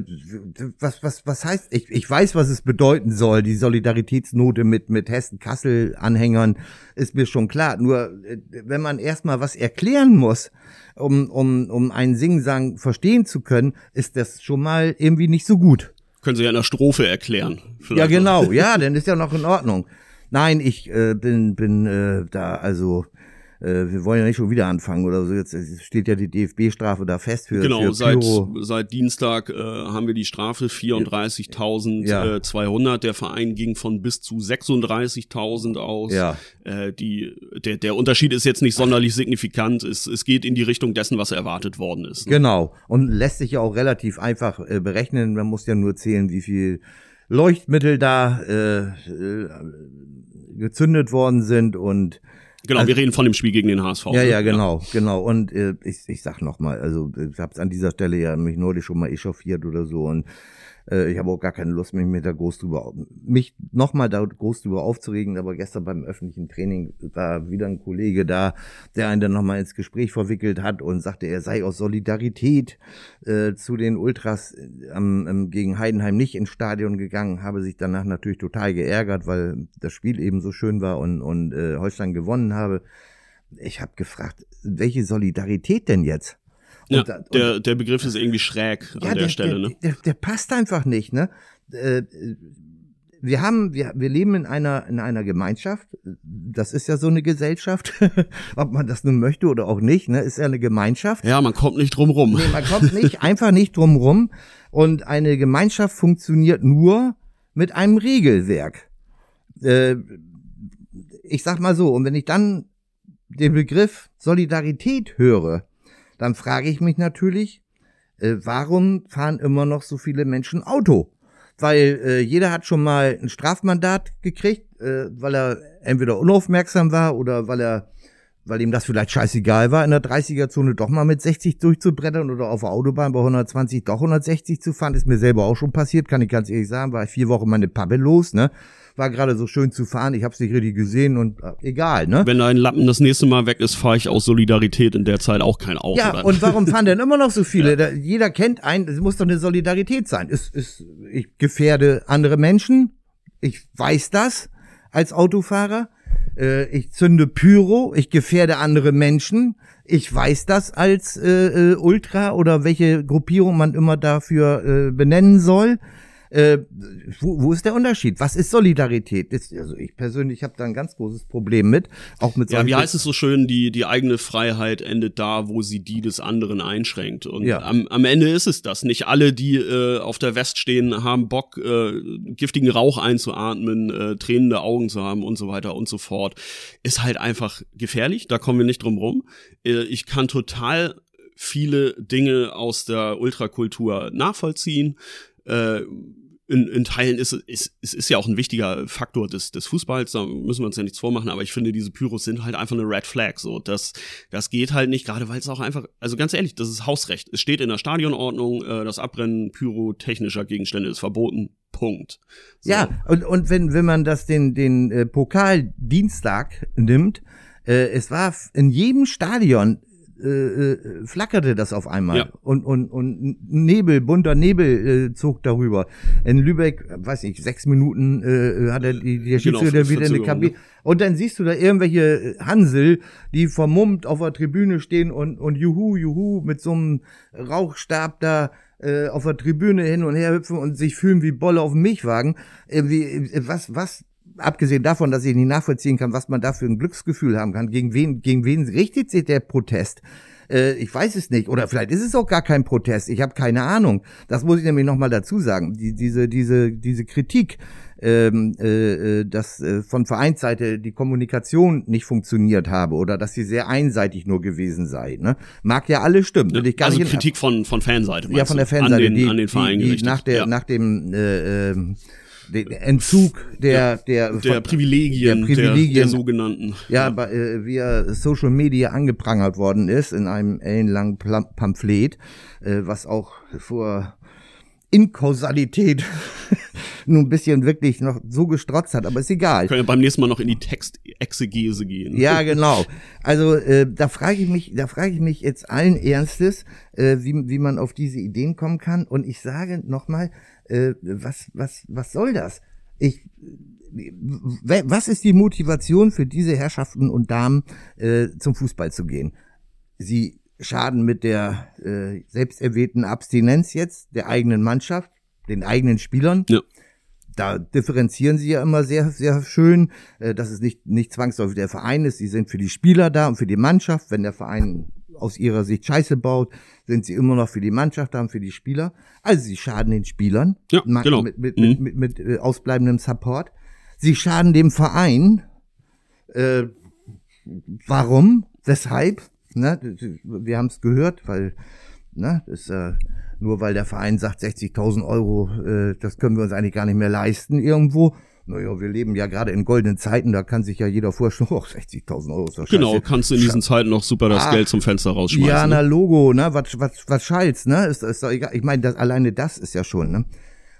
was was was heißt? Ich, ich weiß, was es bedeuten soll. Die Solidaritätsnote mit mit Hessen-Kassel-Anhängern ist mir schon klar. Nur äh, wenn man erstmal was erklären muss, um um um einen Singsang verstehen zu können, ist das schon mal irgendwie nicht so gut. Können Sie ja in der Strophe erklären. Ja genau, ja, dann ist ja noch in Ordnung. Nein, ich äh, bin bin äh, da also äh, wir wollen ja nicht schon wieder anfangen oder so. Jetzt steht ja die DFB-Strafe da fest für Genau, für seit, seit Dienstag äh, haben wir die Strafe 34.200. Ja. Äh, der Verein ging von bis zu 36.000 aus. Ja. Äh, die, der, der Unterschied ist jetzt nicht sonderlich signifikant. Es, es geht in die Richtung dessen, was erwartet worden ist. Ne? Genau. Und lässt sich ja auch relativ einfach äh, berechnen. Man muss ja nur zählen, wie viel Leuchtmittel da äh, äh, gezündet worden sind und Genau, also, wir reden von dem Spiel gegen den HSV. Ja, ne? ja, genau, ja. genau. Und äh, ich, ich sag noch mal, also ich habe es an dieser Stelle ja mich neulich schon mal echauffiert oder so und äh, ich habe auch gar keine Lust, mich mit da groß drüber, mich nochmal da groß drüber aufzuregen, aber gestern beim öffentlichen Training war wieder ein Kollege da, der einen dann nochmal ins Gespräch verwickelt hat und sagte, er sei aus Solidarität äh, zu den Ultras ähm, ähm, gegen Heidenheim nicht ins Stadion gegangen, habe sich danach natürlich total geärgert, weil das Spiel eben so schön war und, und äh, Holstein gewonnen habe. Ich habe gefragt, welche Solidarität denn jetzt? Ja, und, und, der, der Begriff ist irgendwie schräg ja, an der, der Stelle, der, ne? Der, der, passt einfach nicht, ne? Äh, wir haben, wir, wir leben in einer, in einer Gemeinschaft. Das ist ja so eine Gesellschaft. Ob man das nun möchte oder auch nicht, ne? Ist ja eine Gemeinschaft. Ja, man kommt nicht drum rum. Nee, man kommt nicht, einfach nicht drum rum. Und eine Gemeinschaft funktioniert nur mit einem Regelwerk. Äh, ich sag mal so, und wenn ich dann den Begriff Solidarität höre, dann frage ich mich natürlich, äh, warum fahren immer noch so viele Menschen Auto? Weil äh, jeder hat schon mal ein Strafmandat gekriegt, äh, weil er entweder unaufmerksam war oder weil er weil ihm das vielleicht scheißegal war, in der 30er-Zone doch mal mit 60 durchzubrettern oder auf der Autobahn bei 120 doch 160 zu fahren, ist mir selber auch schon passiert, kann ich ganz ehrlich sagen, war ich vier Wochen meine Pappe los, ne? war gerade so schön zu fahren, ich habe es nicht richtig gesehen und äh, egal, ne? Wenn dein Lappen das nächste Mal weg ist, fahre ich aus Solidarität in der Zeit auch kein Auto. Ja, dann. und warum fahren denn immer noch so viele? Ja. Da, jeder kennt einen, es muss doch eine Solidarität sein. Ist, ist, ich gefährde andere Menschen, ich weiß das als Autofahrer. Äh, ich zünde Pyro, ich gefährde andere Menschen. Ich weiß das als äh, äh, Ultra oder welche Gruppierung man immer dafür äh, benennen soll. Äh, wo, wo ist der Unterschied? Was ist Solidarität? Das, also ich persönlich habe da ein ganz großes Problem mit, auch mit Ja, wie heißt es so schön, die die eigene Freiheit endet da, wo sie die des anderen einschränkt. Und ja. am, am Ende ist es das. Nicht alle, die äh, auf der West stehen, haben Bock, äh, giftigen Rauch einzuatmen, äh, tränende Augen zu haben und so weiter und so fort. Ist halt einfach gefährlich, da kommen wir nicht drum rum. Äh, ich kann total viele Dinge aus der Ultrakultur nachvollziehen. Äh, in, in Teilen ist es ist, ist ja auch ein wichtiger Faktor des, des Fußballs, da müssen wir uns ja nichts vormachen, aber ich finde, diese Pyros sind halt einfach eine Red Flag. So, das, das geht halt nicht, gerade weil es auch einfach, also ganz ehrlich, das ist Hausrecht. Es steht in der Stadionordnung, äh, das Abbrennen pyrotechnischer Gegenstände ist verboten. Punkt. So. Ja, und, und wenn, wenn man das den, den äh, Pokal Dienstag nimmt, äh, es war in jedem Stadion äh, äh, flackerte das auf einmal ja. und, und, und Nebel, bunter Nebel äh, zog darüber. In Lübeck, weiß ich, sechs Minuten äh, hat er die, der genau, Schiedsrichter wieder eine Kabine. Ne? Und dann siehst du da irgendwelche Hansel, die vermummt auf der Tribüne stehen und, und juhu, juhu, mit so einem Rauchstab da äh, auf der Tribüne hin und her hüpfen und sich fühlen wie Bolle auf dem Milchwagen. Irgendwie, äh, was, was abgesehen davon, dass ich nicht nachvollziehen kann, was man da für ein Glücksgefühl haben kann, gegen wen, gegen wen richtet sich der Protest? Äh, ich weiß es nicht. Oder vielleicht ist es auch gar kein Protest. Ich habe keine Ahnung. Das muss ich nämlich nochmal dazu sagen. Die, diese, diese, diese Kritik, ähm, äh, äh, dass äh, von Vereinsseite die Kommunikation nicht funktioniert habe oder dass sie sehr einseitig nur gewesen sei. Ne? Mag ja alles stimmen. Ja, ich gar also nicht Kritik von, von Fanseite. Ja, von der Fanseite. An den, die, an den Verein die, die nach, der, ja. nach dem äh, ähm, den Entzug der, Ja, der, der von- Privilegien, der der, Privilegien. der sogenannten. ja, bei, äh, via Social Media angeprangert worden ist in einem ellenlangen Pamphlet, äh, was auch vor Inkausalität nun ein bisschen wirklich noch so gestrotzt hat, aber ist egal. Können ja beim nächsten Mal noch in die Textexegese gehen. Ja, genau. Also äh, da frage ich mich, da frage ich mich jetzt allen Ernstes, äh, wie, wie man auf diese Ideen kommen kann. Und ich sage nochmal, äh, was, was, was soll das? Ich, was ist die Motivation für diese Herrschaften und Damen, äh, zum Fußball zu gehen? Sie schaden mit der äh, selbsterwählten Abstinenz jetzt der eigenen Mannschaft, den eigenen Spielern Ja. da differenzieren sie ja immer sehr, sehr schön, äh, dass es nicht, nicht zwangsläufig der Verein ist. Sie sind für die Spieler da und für die Mannschaft. Wenn der Verein aus ihrer Sicht Scheiße baut, sind sie immer noch für die Mannschaft und für die Spieler. Also sie schaden den Spielern Ja, genau. mit, mit, Mhm. mit, mit, mit äh, ausbleibendem Support. Sie schaden dem Verein. Äh, warum? Weshalb? Ne? Wir haben es gehört, weil ne, das, äh, nur weil der Verein sagt 60.000 Euro, äh, das können wir uns eigentlich gar nicht mehr leisten irgendwo. Naja, wir leben ja gerade in goldenen Zeiten, da kann sich ja jeder vorstellen, oh, 60.000 Euro ist doch Genau, scheiße. kannst du in diesen Zeiten noch super das Ah. Geld zum Fenster rausschmeißen. Ja, na ne? Logo, ne? Was, was, was schallt's, ne? Ist, ist doch egal. Ich meine, das, alleine das ist ja schon, ne?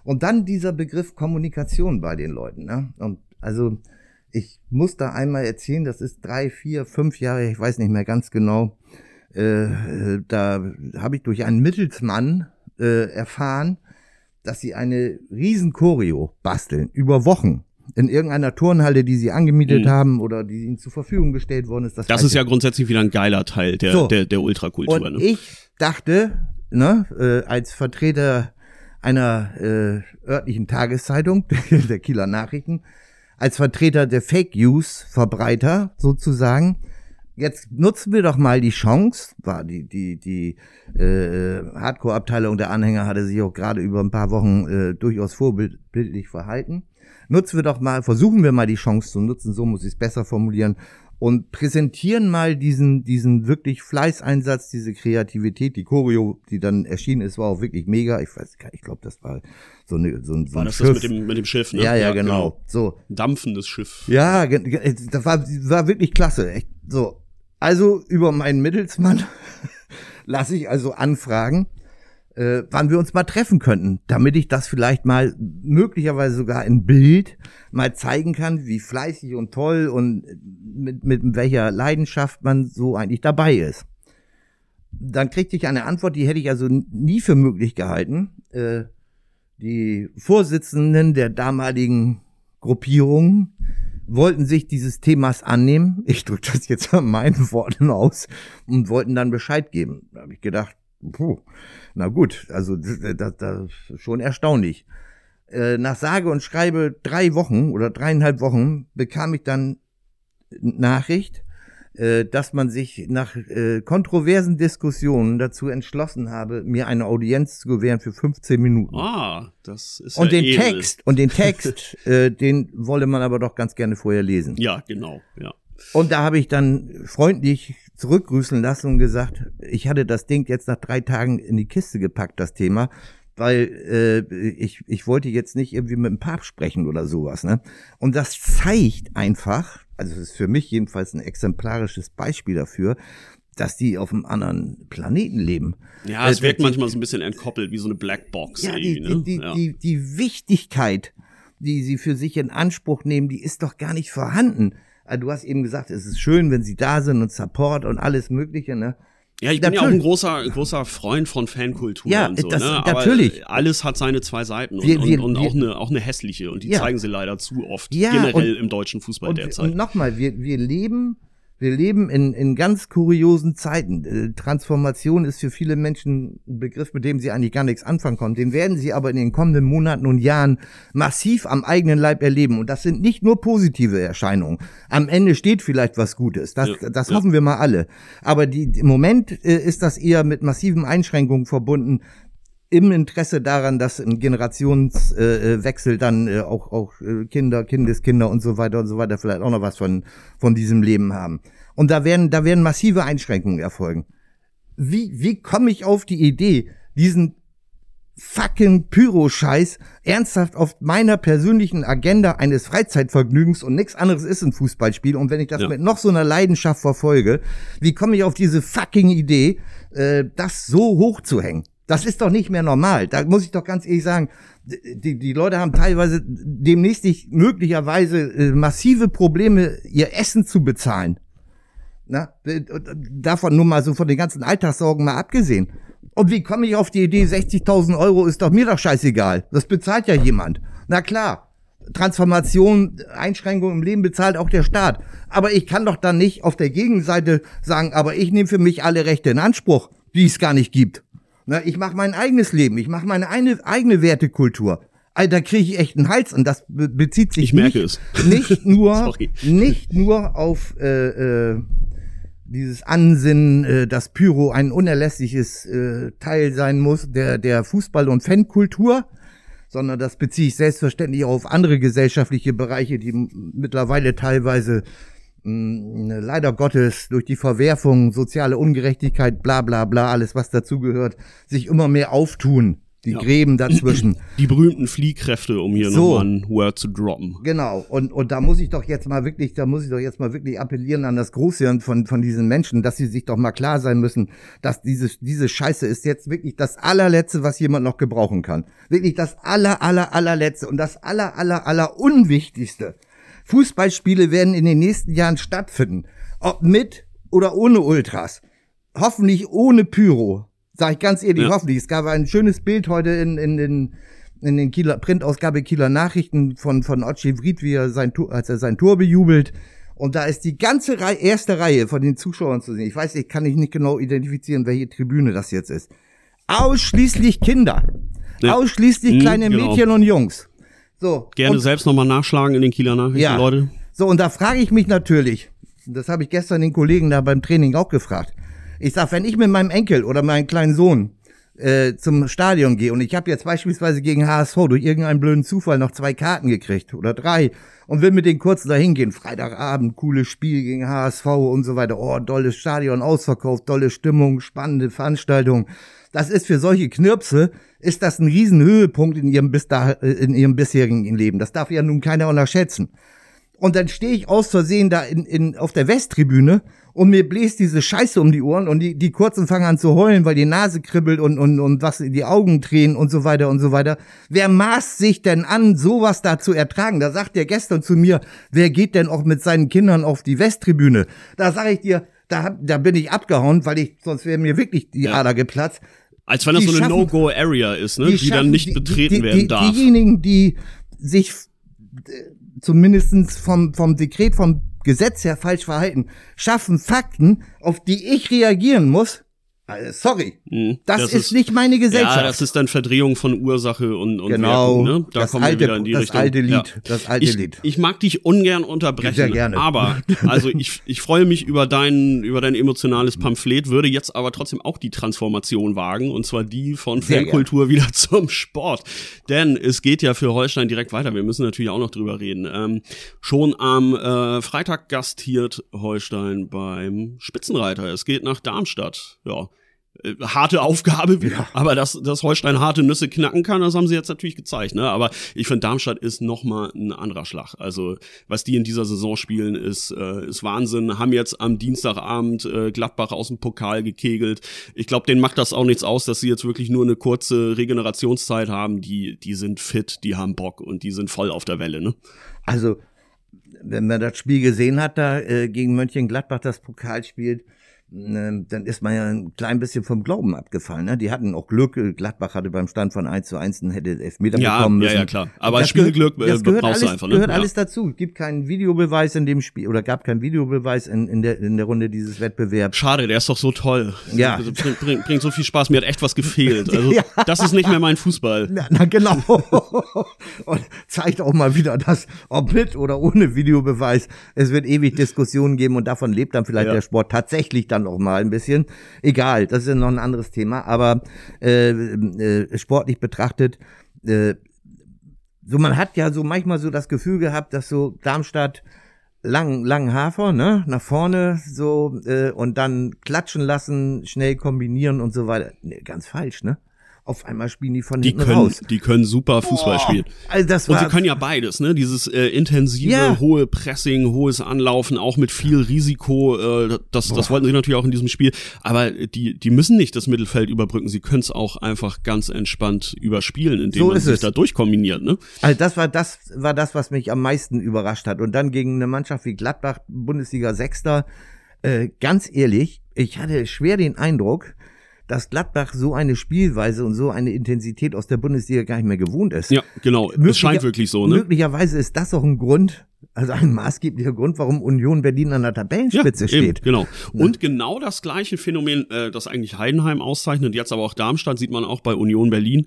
Und dann dieser Begriff Kommunikation bei den Leuten, ne? Und also, ich muss da einmal erzählen, das ist drei, vier, fünf Jahre, ich weiß nicht mehr ganz genau. Äh, äh, da habe ich durch einen Mittelsmann äh, erfahren, dass sie eine riesen Choreo basteln, über Wochen. In irgendeiner Turnhalle, die sie angemietet Mhm. haben oder die ihnen zur Verfügung gestellt worden ist. Das weiß ist ja grundsätzlich wieder ein geiler Teil der, So. der, der Ultrakultur. und Ne? ich dachte, ne, äh, als Vertreter einer äh, örtlichen Tageszeitung, der Kieler Nachrichten, als Vertreter der Fake News Verbreiter sozusagen, jetzt nutzen wir doch mal die Chance, war die die die äh, Hardcore Abteilung der Anhänger hatte sich auch gerade über ein paar Wochen äh, durchaus vorbildlich verhalten. Nutzen wir doch mal, versuchen wir mal die Chance zu nutzen, so muss ich es besser formulieren und präsentieren mal diesen diesen wirklich Fleißeinsatz, diese Kreativität, die Choreo, die dann erschienen ist, war auch wirklich mega. Ich weiß, gar- ich glaube, das war so eine so ein, so War das das Schiff. mit dem, mit dem Schiff, ne? ja, ja, genau. So, Dampfendes Schiff. ja, das war, war wirklich klasse. Echt. So, also über meinen Mittelsmann lasse ich also anfragen, äh, wann wir uns mal treffen könnten, damit ich das vielleicht mal möglicherweise sogar in Bild mal zeigen kann, wie fleißig und toll und mit, mit welcher Leidenschaft man so eigentlich dabei ist. Dann kriegte ich eine Antwort, die hätte ich also nie für möglich gehalten. Äh, die Vorsitzenden der damaligen Gruppierungen wollten sich dieses Themas annehmen. Ich drücke das jetzt an meinen Worten aus und wollten dann Bescheid geben. Da habe ich gedacht, puh, na gut, also das, das, das ist schon erstaunlich. Äh, nach sage und schreibe drei Wochen oder dreieinhalb Wochen bekam ich dann Nachricht, äh, dass man sich nach äh, kontroversen Diskussionen dazu entschlossen habe, mir eine Audienz zu gewähren für 15 Minuten. Ah, das ist Und ja den edel. Text, und den Text, äh, den wolle man aber doch ganz gerne vorher lesen. Ja, genau, ja. Und da habe ich dann freundlich zurückgrüßen lassen und gesagt, ich hatte das Ding jetzt nach drei Tagen in die Kiste gepackt, das Thema, weil äh, ich, ich wollte jetzt nicht irgendwie mit dem Papst sprechen oder sowas. Ne? Und das zeigt einfach, also es ist für mich jedenfalls ein exemplarisches Beispiel dafür, dass die auf einem anderen Planeten leben. Ja, es Äh, wirkt die- manchmal so ein bisschen entkoppelt, wie so eine Blackbox. Ja, die, ne? die, die, ja. die, die Wichtigkeit, die sie für sich in Anspruch nehmen, die ist doch gar nicht vorhanden. Äh, Du hast eben gesagt, es ist schön, wenn sie da sind und Support und alles Mögliche, ne? Ja, ich bin ja auch ein großer, großer Freund von Fankultur Ja, und so, das- ne? Aber natürlich. alles hat seine zwei Seiten und, Wir- wir- und, und auch eine, auch eine hässliche und die Ja. zeigen sie leider zu oft. Ja, generell und- im deutschen Fußball Und, derzeit. und nochmal, wir, wir leben, Wir leben in, in ganz kuriosen Zeiten. Äh, Transformation ist für viele Menschen ein Begriff, mit dem sie eigentlich gar nichts anfangen konnten. Den werden sie aber in den kommenden Monaten und Jahren massiv am eigenen Leib erleben. Und das sind nicht nur positive Erscheinungen. Am Ende steht vielleicht was Gutes. Das, ja, das ja. hoffen wir mal alle. Aber die, im Moment äh, ist das eher mit massiven Einschränkungen verbunden, im Interesse daran, dass ein Generationswechsel äh, dann äh, auch, auch äh, Kinder, Kindeskinder und so weiter und so weiter vielleicht auch noch was von, von diesem Leben haben. Und da werden, da werden massive Einschränkungen erfolgen. Wie, wie komme ich auf die Idee, diesen fucking Pyro-Scheiß ernsthaft auf meiner persönlichen Agenda eines Freizeitvergnügens und nichts anderes ist ein Fußballspiel und wenn ich das ja. mit noch so einer Leidenschaft verfolge, wie komme ich auf diese fucking Idee, äh, das so hoch zu hängen? Das ist doch nicht mehr normal. Da muss ich doch ganz ehrlich sagen, die, die Leute haben teilweise demnächst nicht möglicherweise äh, massive Probleme, ihr Essen zu bezahlen. Na, davon nur mal so von den ganzen Alltagssorgen mal abgesehen. Und wie komme ich auf die Idee, 60.000 Euro ist doch mir doch scheißegal. Das bezahlt ja jemand. Na klar, Transformation, Einschränkungen im Leben bezahlt auch der Staat. Aber ich kann doch dann nicht auf der Gegenseite sagen, aber ich nehme für mich alle Rechte in Anspruch, die es gar nicht gibt. Na, ich mache mein eigenes Leben, ich mache meine eine, eigene Wertekultur. Da kriege ich echt einen Hals und das bezieht sich ich merke nicht, es. nicht nur nicht nur auf äh, äh, dieses Ansinnen, äh, dass Pyro ein unerlässliches äh, Teil sein muss der der Fußball- und Fankultur, sondern das beziehe ich selbstverständlich auch auf andere gesellschaftliche Bereiche, die mittlerweile teilweise mh, leider Gottes durch die Verwerfung, soziale Ungerechtigkeit, bla bla bla, alles was dazugehört, sich immer mehr auftun. Die ja. Gräben dazwischen. Die berühmten Fliehkräfte, um hier so. nochmal ein Word zu droppen. Genau. Und, und da muss ich doch jetzt mal wirklich, da muss ich doch jetzt mal wirklich appellieren an das Großhirn von, von diesen Menschen, dass sie sich doch mal klar sein müssen, dass diese, diese Scheiße ist jetzt wirklich das allerletzte, was jemand noch gebrauchen kann. Wirklich das aller, aller, allerletzte und das aller, aller, aller unwichtigste. Fußballspiele werden in den nächsten Jahren stattfinden. Ob mit oder ohne Ultras. Hoffentlich ohne Pyro. Sag ich ganz ehrlich, ja. hoffentlich. Es gab ein schönes Bild heute in, in den in den Kieler Printausgabe Kieler Nachrichten von von Otschi Vried, wie er sein als er sein Tor bejubelt. Und da ist die ganze Reihe, erste Reihe von den Zuschauern zu sehen. Ich weiß, ich kann nicht genau identifizieren, welche Tribüne das jetzt ist. Ausschließlich Kinder. Ja. Ausschließlich mhm, kleine genau. Mädchen und Jungs. So. Gerne und, selbst nochmal nachschlagen in den Kieler Nachrichten, ja. Leute. So, und da frage ich mich natürlich, das habe ich gestern den Kollegen da beim Training auch gefragt. Ich sag, wenn ich mit meinem Enkel oder meinem kleinen Sohn äh, zum Stadion gehe und ich habe jetzt beispielsweise gegen HSV durch irgendeinen blöden Zufall noch zwei Karten gekriegt oder drei und will mit denen kurz dahin gehen, Freitagabend, cooles Spiel gegen HSV und so weiter, oh, tolles Stadion, ausverkauft, tolle Stimmung, spannende Veranstaltung. Das ist für solche Knirpse ist das ein Riesenhöhepunkt in ihrem, bis da, äh, in ihrem bisherigen Leben. Das darf ja nun keiner unterschätzen. Und dann stehe ich aus Versehen da in, in, auf der Westtribüne und mir bläst diese Scheiße um die Ohren und die, die Kurzen fangen an zu heulen, weil die Nase kribbelt und, und, und was in die Augen tränen und so weiter und so weiter. Wer maßt sich denn an, sowas da zu ertragen? Da sagt er gestern zu mir, wer geht denn auch mit seinen Kindern auf die Westtribüne? Da sage ich dir, da, da bin ich abgehauen, weil ich, sonst wäre mir wirklich die. Ader geplatzt. Als wenn das so eine No-Go-Area ist, ne? Die, die dann nicht betreten die, werden darf. Diejenigen, die sich zumindestens vom, vom Dekret, vom Gesetz her falsch verhalten, schaffen Fakten, auf die ich reagieren muss, sorry, mhm. das, das ist, ist, nicht meine Gesellschaft. Ja, das ist dann Verdrehung von Ursache und, und genau, Wertung, ne? Da kommen alte, wir wieder in die das Richtung. Alte Lied, ja. Das alte ich, Lied. Ich mag dich ungern unterbrechen, Sehr gerne. aber also ich, ich freue mich über dein, über dein emotionales Pamphlet, würde jetzt aber trotzdem auch die Transformation wagen und zwar die von Fankultur wieder zum Sport. Denn es geht ja für Holstein direkt weiter. Wir müssen natürlich auch noch drüber reden. Ähm, schon am äh, Freitag gastiert Holstein beim Spitzenreiter. Es geht nach Darmstadt. Ja äh, harte Aufgabe, ja. aber dass, dass Holstein harte Nüsse knacken kann, das haben sie jetzt natürlich gezeigt. Ne? Aber ich finde, Darmstadt ist noch mal ein anderer Schlag. Also was die in dieser Saison spielen, ist, äh, ist Wahnsinn. Haben jetzt am Dienstagabend äh, Gladbach aus dem Pokal gekegelt. Ich glaube, denen macht das auch nichts aus, dass sie jetzt wirklich nur eine kurze Regenerationszeit haben. Die, die sind fit, die haben Bock und die sind voll auf der Welle. Ne? Also wenn man das Spiel gesehen hat, da äh, gegen Mönchengladbach das Pokalspiel, ähm, dann ist man ja ein klein bisschen vom Glauben abgefallen. Ne? Die hatten auch Glück. Gladbach hatte beim Stand von 1 zu 1 einen hätte Elfmeter ja, bekommen müssen. Ja, ja, klar. Aber das Spielglück gehört, das gehört brauchst alles, du einfach. Ne? gehört ja. alles dazu. Es gibt keinen Videobeweis in dem Spiel oder gab keinen Videobeweis in, in, der, in der Runde dieses Wettbewerbs. Schade, der ist doch so toll. Ja. Also, bringt, bringt, bringt so viel Spaß. Mir hat echt was gefehlt. Also Ja. das ist nicht mehr mein Fußball. Na, na genau. Und zeigt auch mal wieder, dass ob mit oder ohne Videobeweis, es wird ewig Diskussionen geben und davon lebt dann vielleicht Ja. der Sport tatsächlich dann auch mal ein bisschen. Egal, das ist ja noch ein anderes Thema, aber äh, äh, sportlich betrachtet, äh, so man hat ja so manchmal so das Gefühl gehabt, dass so Darmstadt lang, langen Hafer, ne, nach vorne so äh, und dann klatschen lassen, schnell kombinieren und so weiter. Nee, ganz falsch, ne? Auf einmal spielen die von Die hinten können, raus. die können super Fußball spielen. Also das Und war sie können ja beides, ne? Dieses äh, intensive, Ja. hohe Pressing, hohes Anlaufen, auch mit viel Risiko. Äh, das, das wollten sie natürlich auch in diesem Spiel. Aber die, die müssen nicht das Mittelfeld überbrücken. Sie können es auch einfach ganz entspannt überspielen, indem So man sich es. da durchkombiniert, ne? Also das war das war das, was mich am meisten überrascht hat. Und dann gegen eine Mannschaft wie Gladbach, Bundesliga Sechster, äh, ganz ehrlich, ich hatte schwer den Eindruck, dass Gladbach so eine Spielweise und so eine Intensität aus der Bundesliga gar nicht mehr gewohnt ist. Ja, genau. Es scheint wirklich so, ne? Möglicherweise ist das auch ein Grund, also ein maßgeblicher Grund, warum Union Berlin an der Tabellenspitze eben, steht. genau. Und genau das gleiche Phänomen, äh, das eigentlich Heidenheim auszeichnet, jetzt aber auch Darmstadt, sieht man auch bei Union Berlin.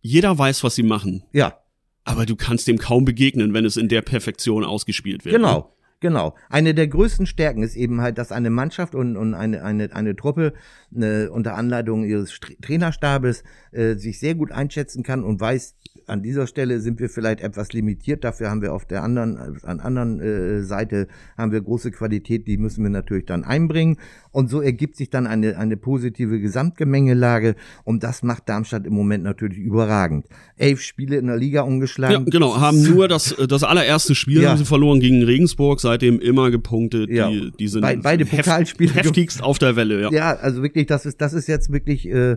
Jeder weiß, was sie machen. Ja, Aber du kannst dem kaum begegnen, wenn es in der Perfektion ausgespielt wird. ne? Genau, genau. Eine der größten Stärken ist eben halt, dass eine Mannschaft und, und eine, eine, eine Truppe äh, unter Anleitung ihres St- Trainerstabes äh, sich sehr gut einschätzen kann und weiß, an dieser Stelle sind wir vielleicht etwas limitiert. Dafür haben wir auf der anderen, an anderen äh, Seite haben wir große Qualität, die müssen wir natürlich dann einbringen. Und so ergibt sich dann eine, eine positive Gesamtgemengelage. Und das macht Darmstadt im Moment natürlich überragend. Elf Spiele in der Liga Ja, ungeschlagen. genau, haben nur das, das allererste Spiel Ja. haben sie verloren gegen Regensburg, seitdem immer gepunktet. Ja. Die, die sind Be- beide Pokalspiele heft, heftigst auf der Welle, ja. Ja, also wirklich, das ist, das ist jetzt wirklich, äh,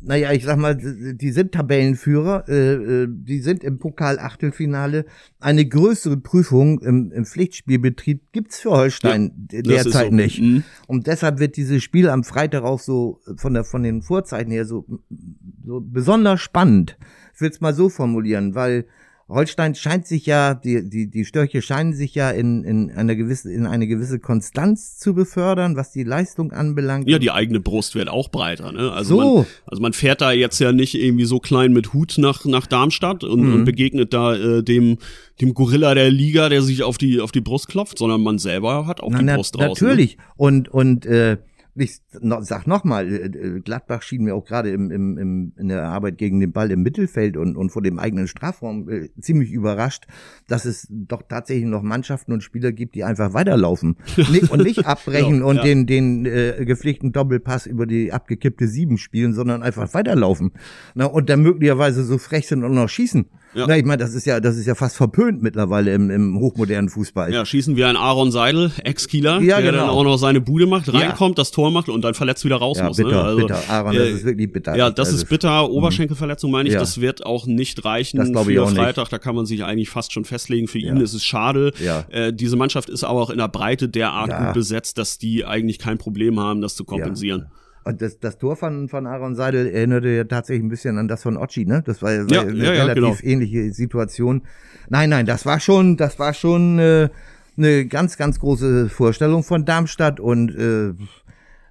naja, ich sag mal, die sind Tabellenführer, äh, äh, die sind im Pokal-Achtelfinale. Eine größere Prüfung im, im Pflichtspielbetrieb gibt's für Holstein ist derzeit so. nicht. Mhm. Und deshalb wird dieses Spiel am Freitag auch so von der von den Vorzeichen her so, so besonders spannend. Ich will es mal so formulieren, weil Holstein scheint sich ja, die, die, die Störche scheinen sich ja in, in, einer gewisse, in eine gewisse Konstanz zu befördern, was die Leistung anbelangt. Ja, die eigene Brust wird auch breiter. Ne? Also, So. man, also man fährt da jetzt ja nicht irgendwie so klein mit Hut nach, nach Darmstadt und, Mhm. und begegnet da äh, dem, dem Gorilla der Liga, der sich auf die, auf die Brust klopft, sondern man selber hat auch Na, die na, Brust draußen. Ne? Natürlich. Und, und äh, ich no, sag nochmal, äh, Gladbach schien mir auch gerade im, im, im, in der Arbeit gegen den Ball im Mittelfeld und, und vor dem eigenen Strafraum äh, ziemlich überrascht, dass es doch tatsächlich noch Mannschaften und Spieler gibt, die einfach weiterlaufen nicht, und nicht abbrechen Ja, und ja. den, den äh, gepflichten Doppelpass über die abgekippte Sieben spielen, sondern einfach weiterlaufen. Na, und dann möglicherweise so frech sind und noch schießen. Ja. Na, ich meine, das ist ja, das ist ja fast verpönt mittlerweile im, im hochmodernen Fußball. Ja, schießen wir einen Aaron Seidel, Ex-Kieler, Ja, der genau. dann auch noch seine Bude macht, Ja. reinkommt, das Tor macht und dann verletzt wieder raus Ja, muss. bitter, ne? also, bitter. Aaron, das ist wirklich bitter. Ja, das Also, ist bitter. Oberschenkelverletzung meine ich, Ja. das wird auch nicht reichen Das ich für auch nicht. Freitag. Da kann man sich eigentlich fast schon festlegen. Für ihn Ja. ist es schade. Ja. Äh, diese Mannschaft ist aber auch in der Breite derart Ja. gut besetzt, dass die eigentlich kein Problem haben, das zu kompensieren. Und das, das Tor von, von Aaron Seidel erinnerte ja tatsächlich ein bisschen an das von Ochi, ne? Das war, war Ja, eine ja, relativ genau. ähnliche Situation. Nein, nein, das war schon, das war schon äh, eine ganz, ganz große Vorstellung von Darmstadt und äh,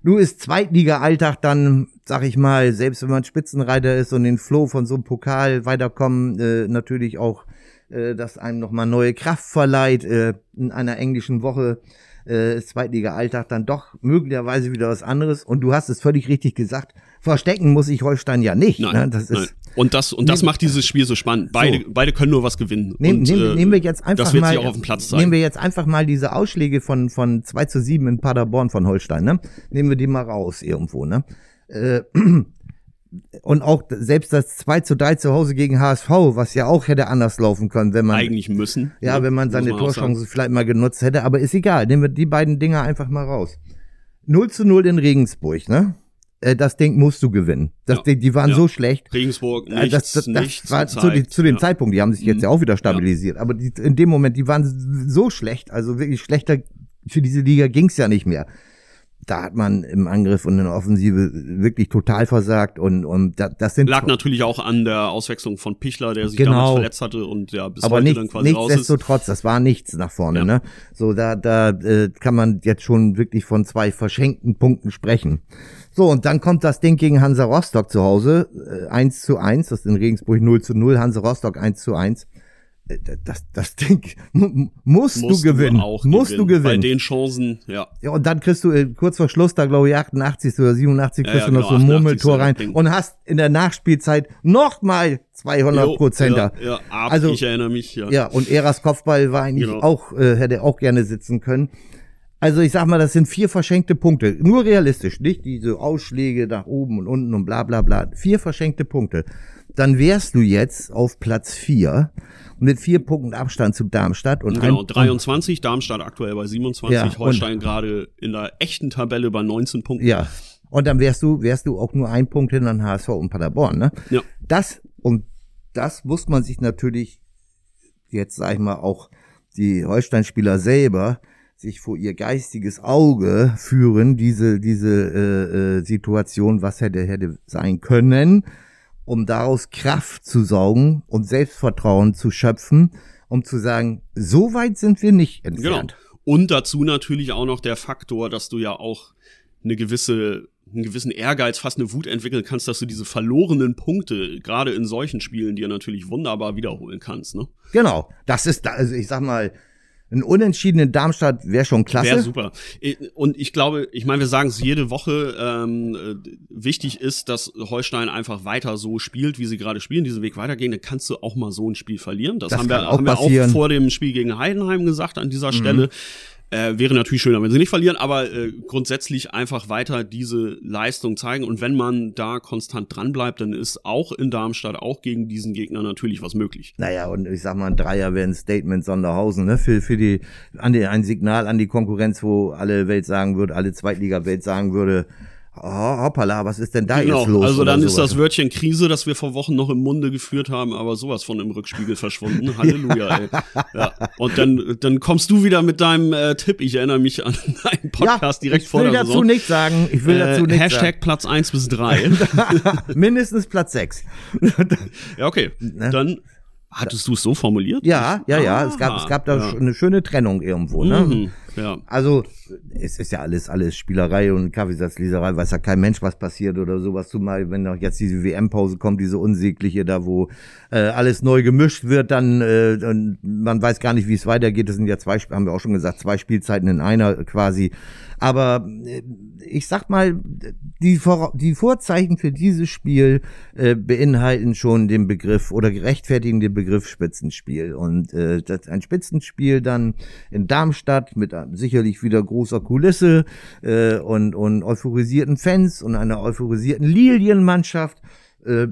du ist Zweitliga-Alltag dann, sag ich mal, selbst wenn man Spitzenreiter ist und den Flow von so einem Pokal weiterkommen, äh, natürlich auch, äh, dass einem nochmal neue Kraft verleiht, äh, in einer englischen Woche äh, Zweitliga-Alltag dann doch möglicherweise wieder was anderes. Und du hast es völlig richtig gesagt. Verstecken muss ich Holstein ja nicht. Nein, ne? Das nein. ist, Und das, und das Nehm- macht dieses Spiel so spannend. Beide, So. beide können nur was gewinnen. Nehm, und, nehmen, äh, nehmen wir jetzt einfach das wird mal, sich auch auf dem Platz zeigen. nehmen wir jetzt einfach mal diese Ausschläge von, von 2 zu 7 in Paderborn von Holstein, ne? Nehmen wir die mal raus irgendwo, ne? Äh, und auch selbst das 2 zu 3 zu Hause gegen HSV, was ja auch hätte anders laufen können, wenn man, eigentlich müssen. ja, ne? wenn man seine sagen. Torchancen vielleicht mal genutzt hätte, aber ist egal, nehmen wir die beiden Dinger einfach mal raus. 0 zu 0 in Regensburg, ne? Äh, Das Ding musst du gewinnen. Das Ja. Ding, die waren Ja. so schlecht. Regensburg, Äh, nichts, das, das, nichts das war zu, die, zu dem ja. Zeitpunkt, die haben sich jetzt Mhm. ja auch wieder stabilisiert, aber die, in dem Moment, die waren so schlecht, also wirklich schlechter, für diese Liga ging's ja nicht mehr. Da hat man im Angriff und in der Offensive wirklich total versagt und und das, das sind lag natürlich auch an der Auswechslung von Pichler, der sich Genau. damals verletzt hatte und ja bis aber heute nicht, dann quasi raus ist. nichtsdestotrotz, das war nichts nach vorne, Ja. ne? So, da, da äh, kann man jetzt schon wirklich von zwei verschenkten Punkten sprechen. So, und dann kommt das Ding gegen Hansa Rostock zu Hause, äh, 1 zu 1, das ist in Regensburg 0 zu 0, Hansa Rostock 1 zu 1. Das, das Ding mu- musst, Musst du gewinnen. auch musst du Bei gewinnen. den Chancen, ja. Ja, und dann kriegst du äh, kurz vor Schluss, da glaube ich 88. oder 87, Ja, kriegst ja, du noch genau, so ein 88. Murmeltor rein Ding. und hast in der Nachspielzeit nochmal 200 Prozenter. Ja, ja ab, Also- ich erinnere mich, ja. Ja, und Eras Kopfball war eigentlich Genau. auch, äh, hätte auch gerne sitzen können. Also ich sag mal, das sind vier verschenkte Punkte. Nur realistisch, nicht diese Ausschläge nach oben und unten und bla bla bla. Vier verschenkte Punkte. Dann wärst du jetzt auf Platz vier mit vier Punkten Abstand zu Darmstadt und Genau, ein, 23, Darmstadt aktuell bei 27, Ja, Holstein gerade in der echten Tabelle bei 19 Punkten. Ja. Und dann wärst du, wärst du auch nur ein Punkt hinter den HSV und Paderborn, ne? Ja. Das, und das muss man sich natürlich jetzt, sag ich mal, auch die Holstein-Spieler selber sich vor ihr geistiges Auge führen, diese, diese äh, äh, Situation, was hätte, hätte sein können, um daraus Kraft zu saugen und Selbstvertrauen zu schöpfen, um zu sagen, so weit sind wir nicht Genau. entfernt. Und dazu natürlich auch noch der Faktor, dass du ja auch eine gewisse einen gewissen Ehrgeiz, fast eine Wut entwickeln kannst, dass du diese verlorenen Punkte gerade in solchen Spielen dir natürlich wunderbar wiederholen kannst. Ne? Genau. Das ist, da, also ich sag mal, ein Unentschieden in Darmstadt wäre schon klasse. Wäre super. Und ich glaube, ich meine, wir sagen es jede Woche, ähm, äh, wichtig ist, dass Holstein einfach weiter so spielt, wie sie gerade spielen, diesen Weg weitergehen, dann kannst du auch mal so ein Spiel verlieren. Das, Das haben, wir, auch haben wir auch vor dem Spiel gegen Heidenheim gesagt an Mhm. dieser Stelle. Äh, wäre natürlich schöner, wenn sie nicht verlieren, aber äh, grundsätzlich einfach weiter diese Leistung zeigen. Und wenn man da konstant dran dann ist auch in Darmstadt, auch gegen diesen Gegner natürlich was möglich. Naja, und ich sag mal, ein Dreier wäre ein Statement Sonderhausen, ne? Für, für die, an die, ein Signal an die Konkurrenz, wo alle Welt sagen würde, alle Zweitliga-Welt sagen würde, oh, hoppala, was ist denn da Genau, jetzt los? also dann ist das Wörtchen Krise, das wir vor Wochen noch im Munde geführt haben, aber sowas von im Rückspiegel verschwunden. Halleluja, ey. Ja. Und dann, dann kommst du wieder mit deinem äh, Tipp. Ich erinnere mich an einen Podcast ja, direkt ich vor will der dazu Saison. nichts sagen. Ich will dazu Äh, nichts Hashtag Platz eins bis drei. Mindestens Platz sechs. ja, okay. Dann hattest du es so formuliert? ja, ja, ja. Es gab, Ah, es gab da ja. eine schöne Trennung irgendwo, ne? Mhm, ja. Also, es ist ja alles, alles Spielerei und Kaffeesatzleserei, weiß ja kein Mensch, was passiert oder sowas. Zumal, wenn noch jetzt diese WM-Pause kommt, diese unsägliche da, wo äh, alles neu gemischt wird, dann äh, man weiß gar nicht, wie es weitergeht. Das sind ja zwei, haben wir auch schon gesagt, zwei Spielzeiten in einer quasi. Aber äh, ich sag mal, die, Vor die Vorzeichen für dieses Spiel äh, beinhalten schon den Begriff oder rechtfertigen den Begriff Spitzenspiel. Und äh, das ein Spitzenspiel dann in Darmstadt mit äh, sicherlich wieder großer Kulisse äh, und, und euphorisierten Fans und einer euphorisierten Lilienmannschaft. Äh,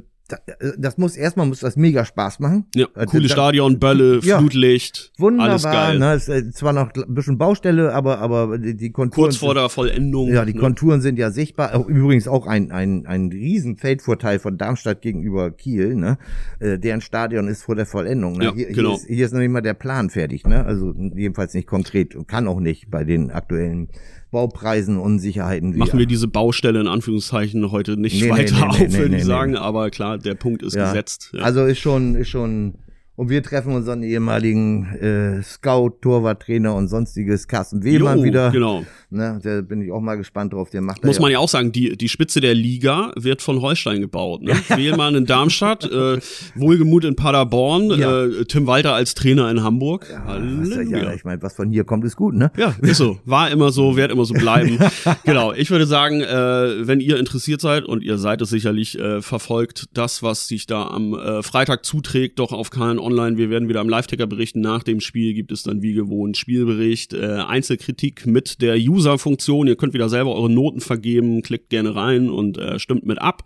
das muss erstmal muss das mega Spaß machen. Ja, Äh, cooles da- Stadion, Bölle, Ja. Flutlicht, Wunderbar, alles geil. ne? Ist äh, zwar noch ein bisschen Baustelle, aber aber die, Konturen Kurz vor der Vollendung. ja, die ne? Konturen sind ja sichtbar. Übrigens auch ein, ein, ein riesen Feldvorteil von Darmstadt gegenüber Kiel, ne? Äh, deren Stadion ist vor der Vollendung. Ne? Ja, hier, genau. hier, ist, hier ist noch nicht mal der Plan fertig, ne? Also jedenfalls nicht konkret und kann auch nicht bei den aktuellen Baupreisen, Unsicherheiten. Machen wir diese Baustelle in Anführungszeichen heute nicht Nee, weiter nee, auf, nee, würde nee, ich sagen, aber klar, der Punkt ist Ja. gesetzt. Ja. Also ist schon, ist schon. Und wir treffen unseren ehemaligen äh, Scout, Torwarttrainer und sonstiges Carsten Wehlmann Jo, wieder. Genau. Ne, da bin ich auch mal gespannt drauf. Der macht Muss ja man ja auch sagen, die, die Spitze der Liga wird von Holstein gebaut. Ne? Wählmann in Darmstadt, äh, Wohlgemut in Paderborn, Ja. äh, Tim Walter als Trainer in Hamburg. Ja, Halleluja. ich meine, was von hier kommt, ist gut, ne? Ja, ist so. War immer so, wird immer so bleiben. genau. Ich würde sagen, äh, wenn ihr interessiert seid und ihr seid es sicherlich, äh, verfolgt das, was sich da am äh, Freitag zuträgt, doch auf KN Online. Wir werden wieder am Live-Ticker berichten. Nach dem Spiel gibt es dann wie gewohnt Spielbericht, äh, Einzelkritik mit der User-Funktion. Ihr könnt wieder selber eure Noten vergeben. Klickt gerne rein und äh, stimmt mit ab.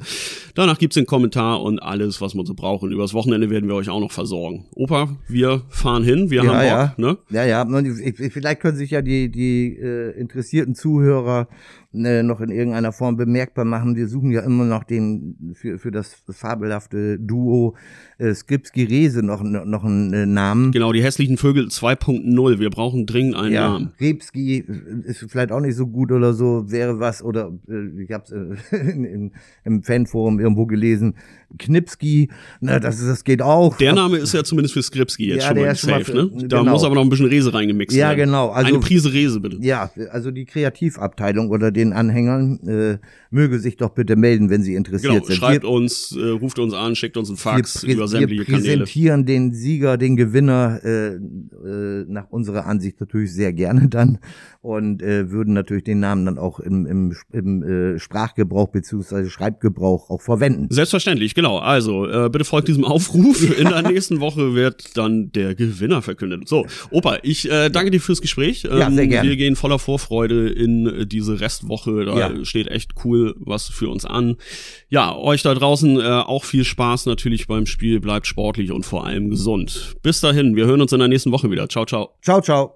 Danach gibt's den Kommentar und alles, was man so braucht. Und übers Wochenende werden wir euch auch noch versorgen. Opa, wir fahren hin. Wir Ja, haben Bock, ja. ne? Ja, ja. Vielleicht können sich ja die, die äh, interessierten Zuhörer äh, noch in irgendeiner Form bemerkbar machen. Wir suchen ja immer noch den für, für das fabelhafte Duo äh, Skripski-Rese noch, noch einen äh, Namen. Genau, die hässlichen Vögel 2.0. Wir brauchen dringend einen ja, Namen. Rebski ist vielleicht auch nicht so gut oder so, wäre was, oder äh, ich habe es äh, in, im Fanforum irgendwo gelesen, Knipski, na, das, das geht auch. Der Name ist ja zumindest für Skripski jetzt Ja, schon mal ist schon mal safe, für- ne? Da genau. muss aber noch ein bisschen Rese reingemixt Ja, werden. genau, also- Eine Prise Rese, bitte. Ja, also die Kreativabteilung oder den Anhängern äh, möge sich doch bitte melden, wenn sie interessiert Genau, sind. schreibt Wir- uns, äh, ruft uns an, schickt uns einen Fax wir, über sämtliche wir Kanäle. präsentieren den Sieger, den Gewinner äh, äh, nach unserer Ansicht natürlich sehr gerne dann und äh, würden natürlich den Namen dann auch im, im, im äh, Sprachgebrauch beziehungsweise Schreibgebrauch auch verwenden. Selbstverständlich, genau. Also, äh, bitte folgt diesem Aufruf. In der nächsten Woche wird dann der Gewinner verkündet. So, Opa, ich äh, danke dir fürs Gespräch. Ähm, Ja, sehr gerne. Wir gehen voller Vorfreude in diese Restwoche. Da Ja. steht echt cool was für uns an. Ja, euch da draußen äh, auch viel Spaß natürlich beim Spiel. Bleibt sportlich und vor allem gesund. Bis dahin, wir hören uns in der nächsten Woche wieder. Ciao, ciao. Ciao, ciao.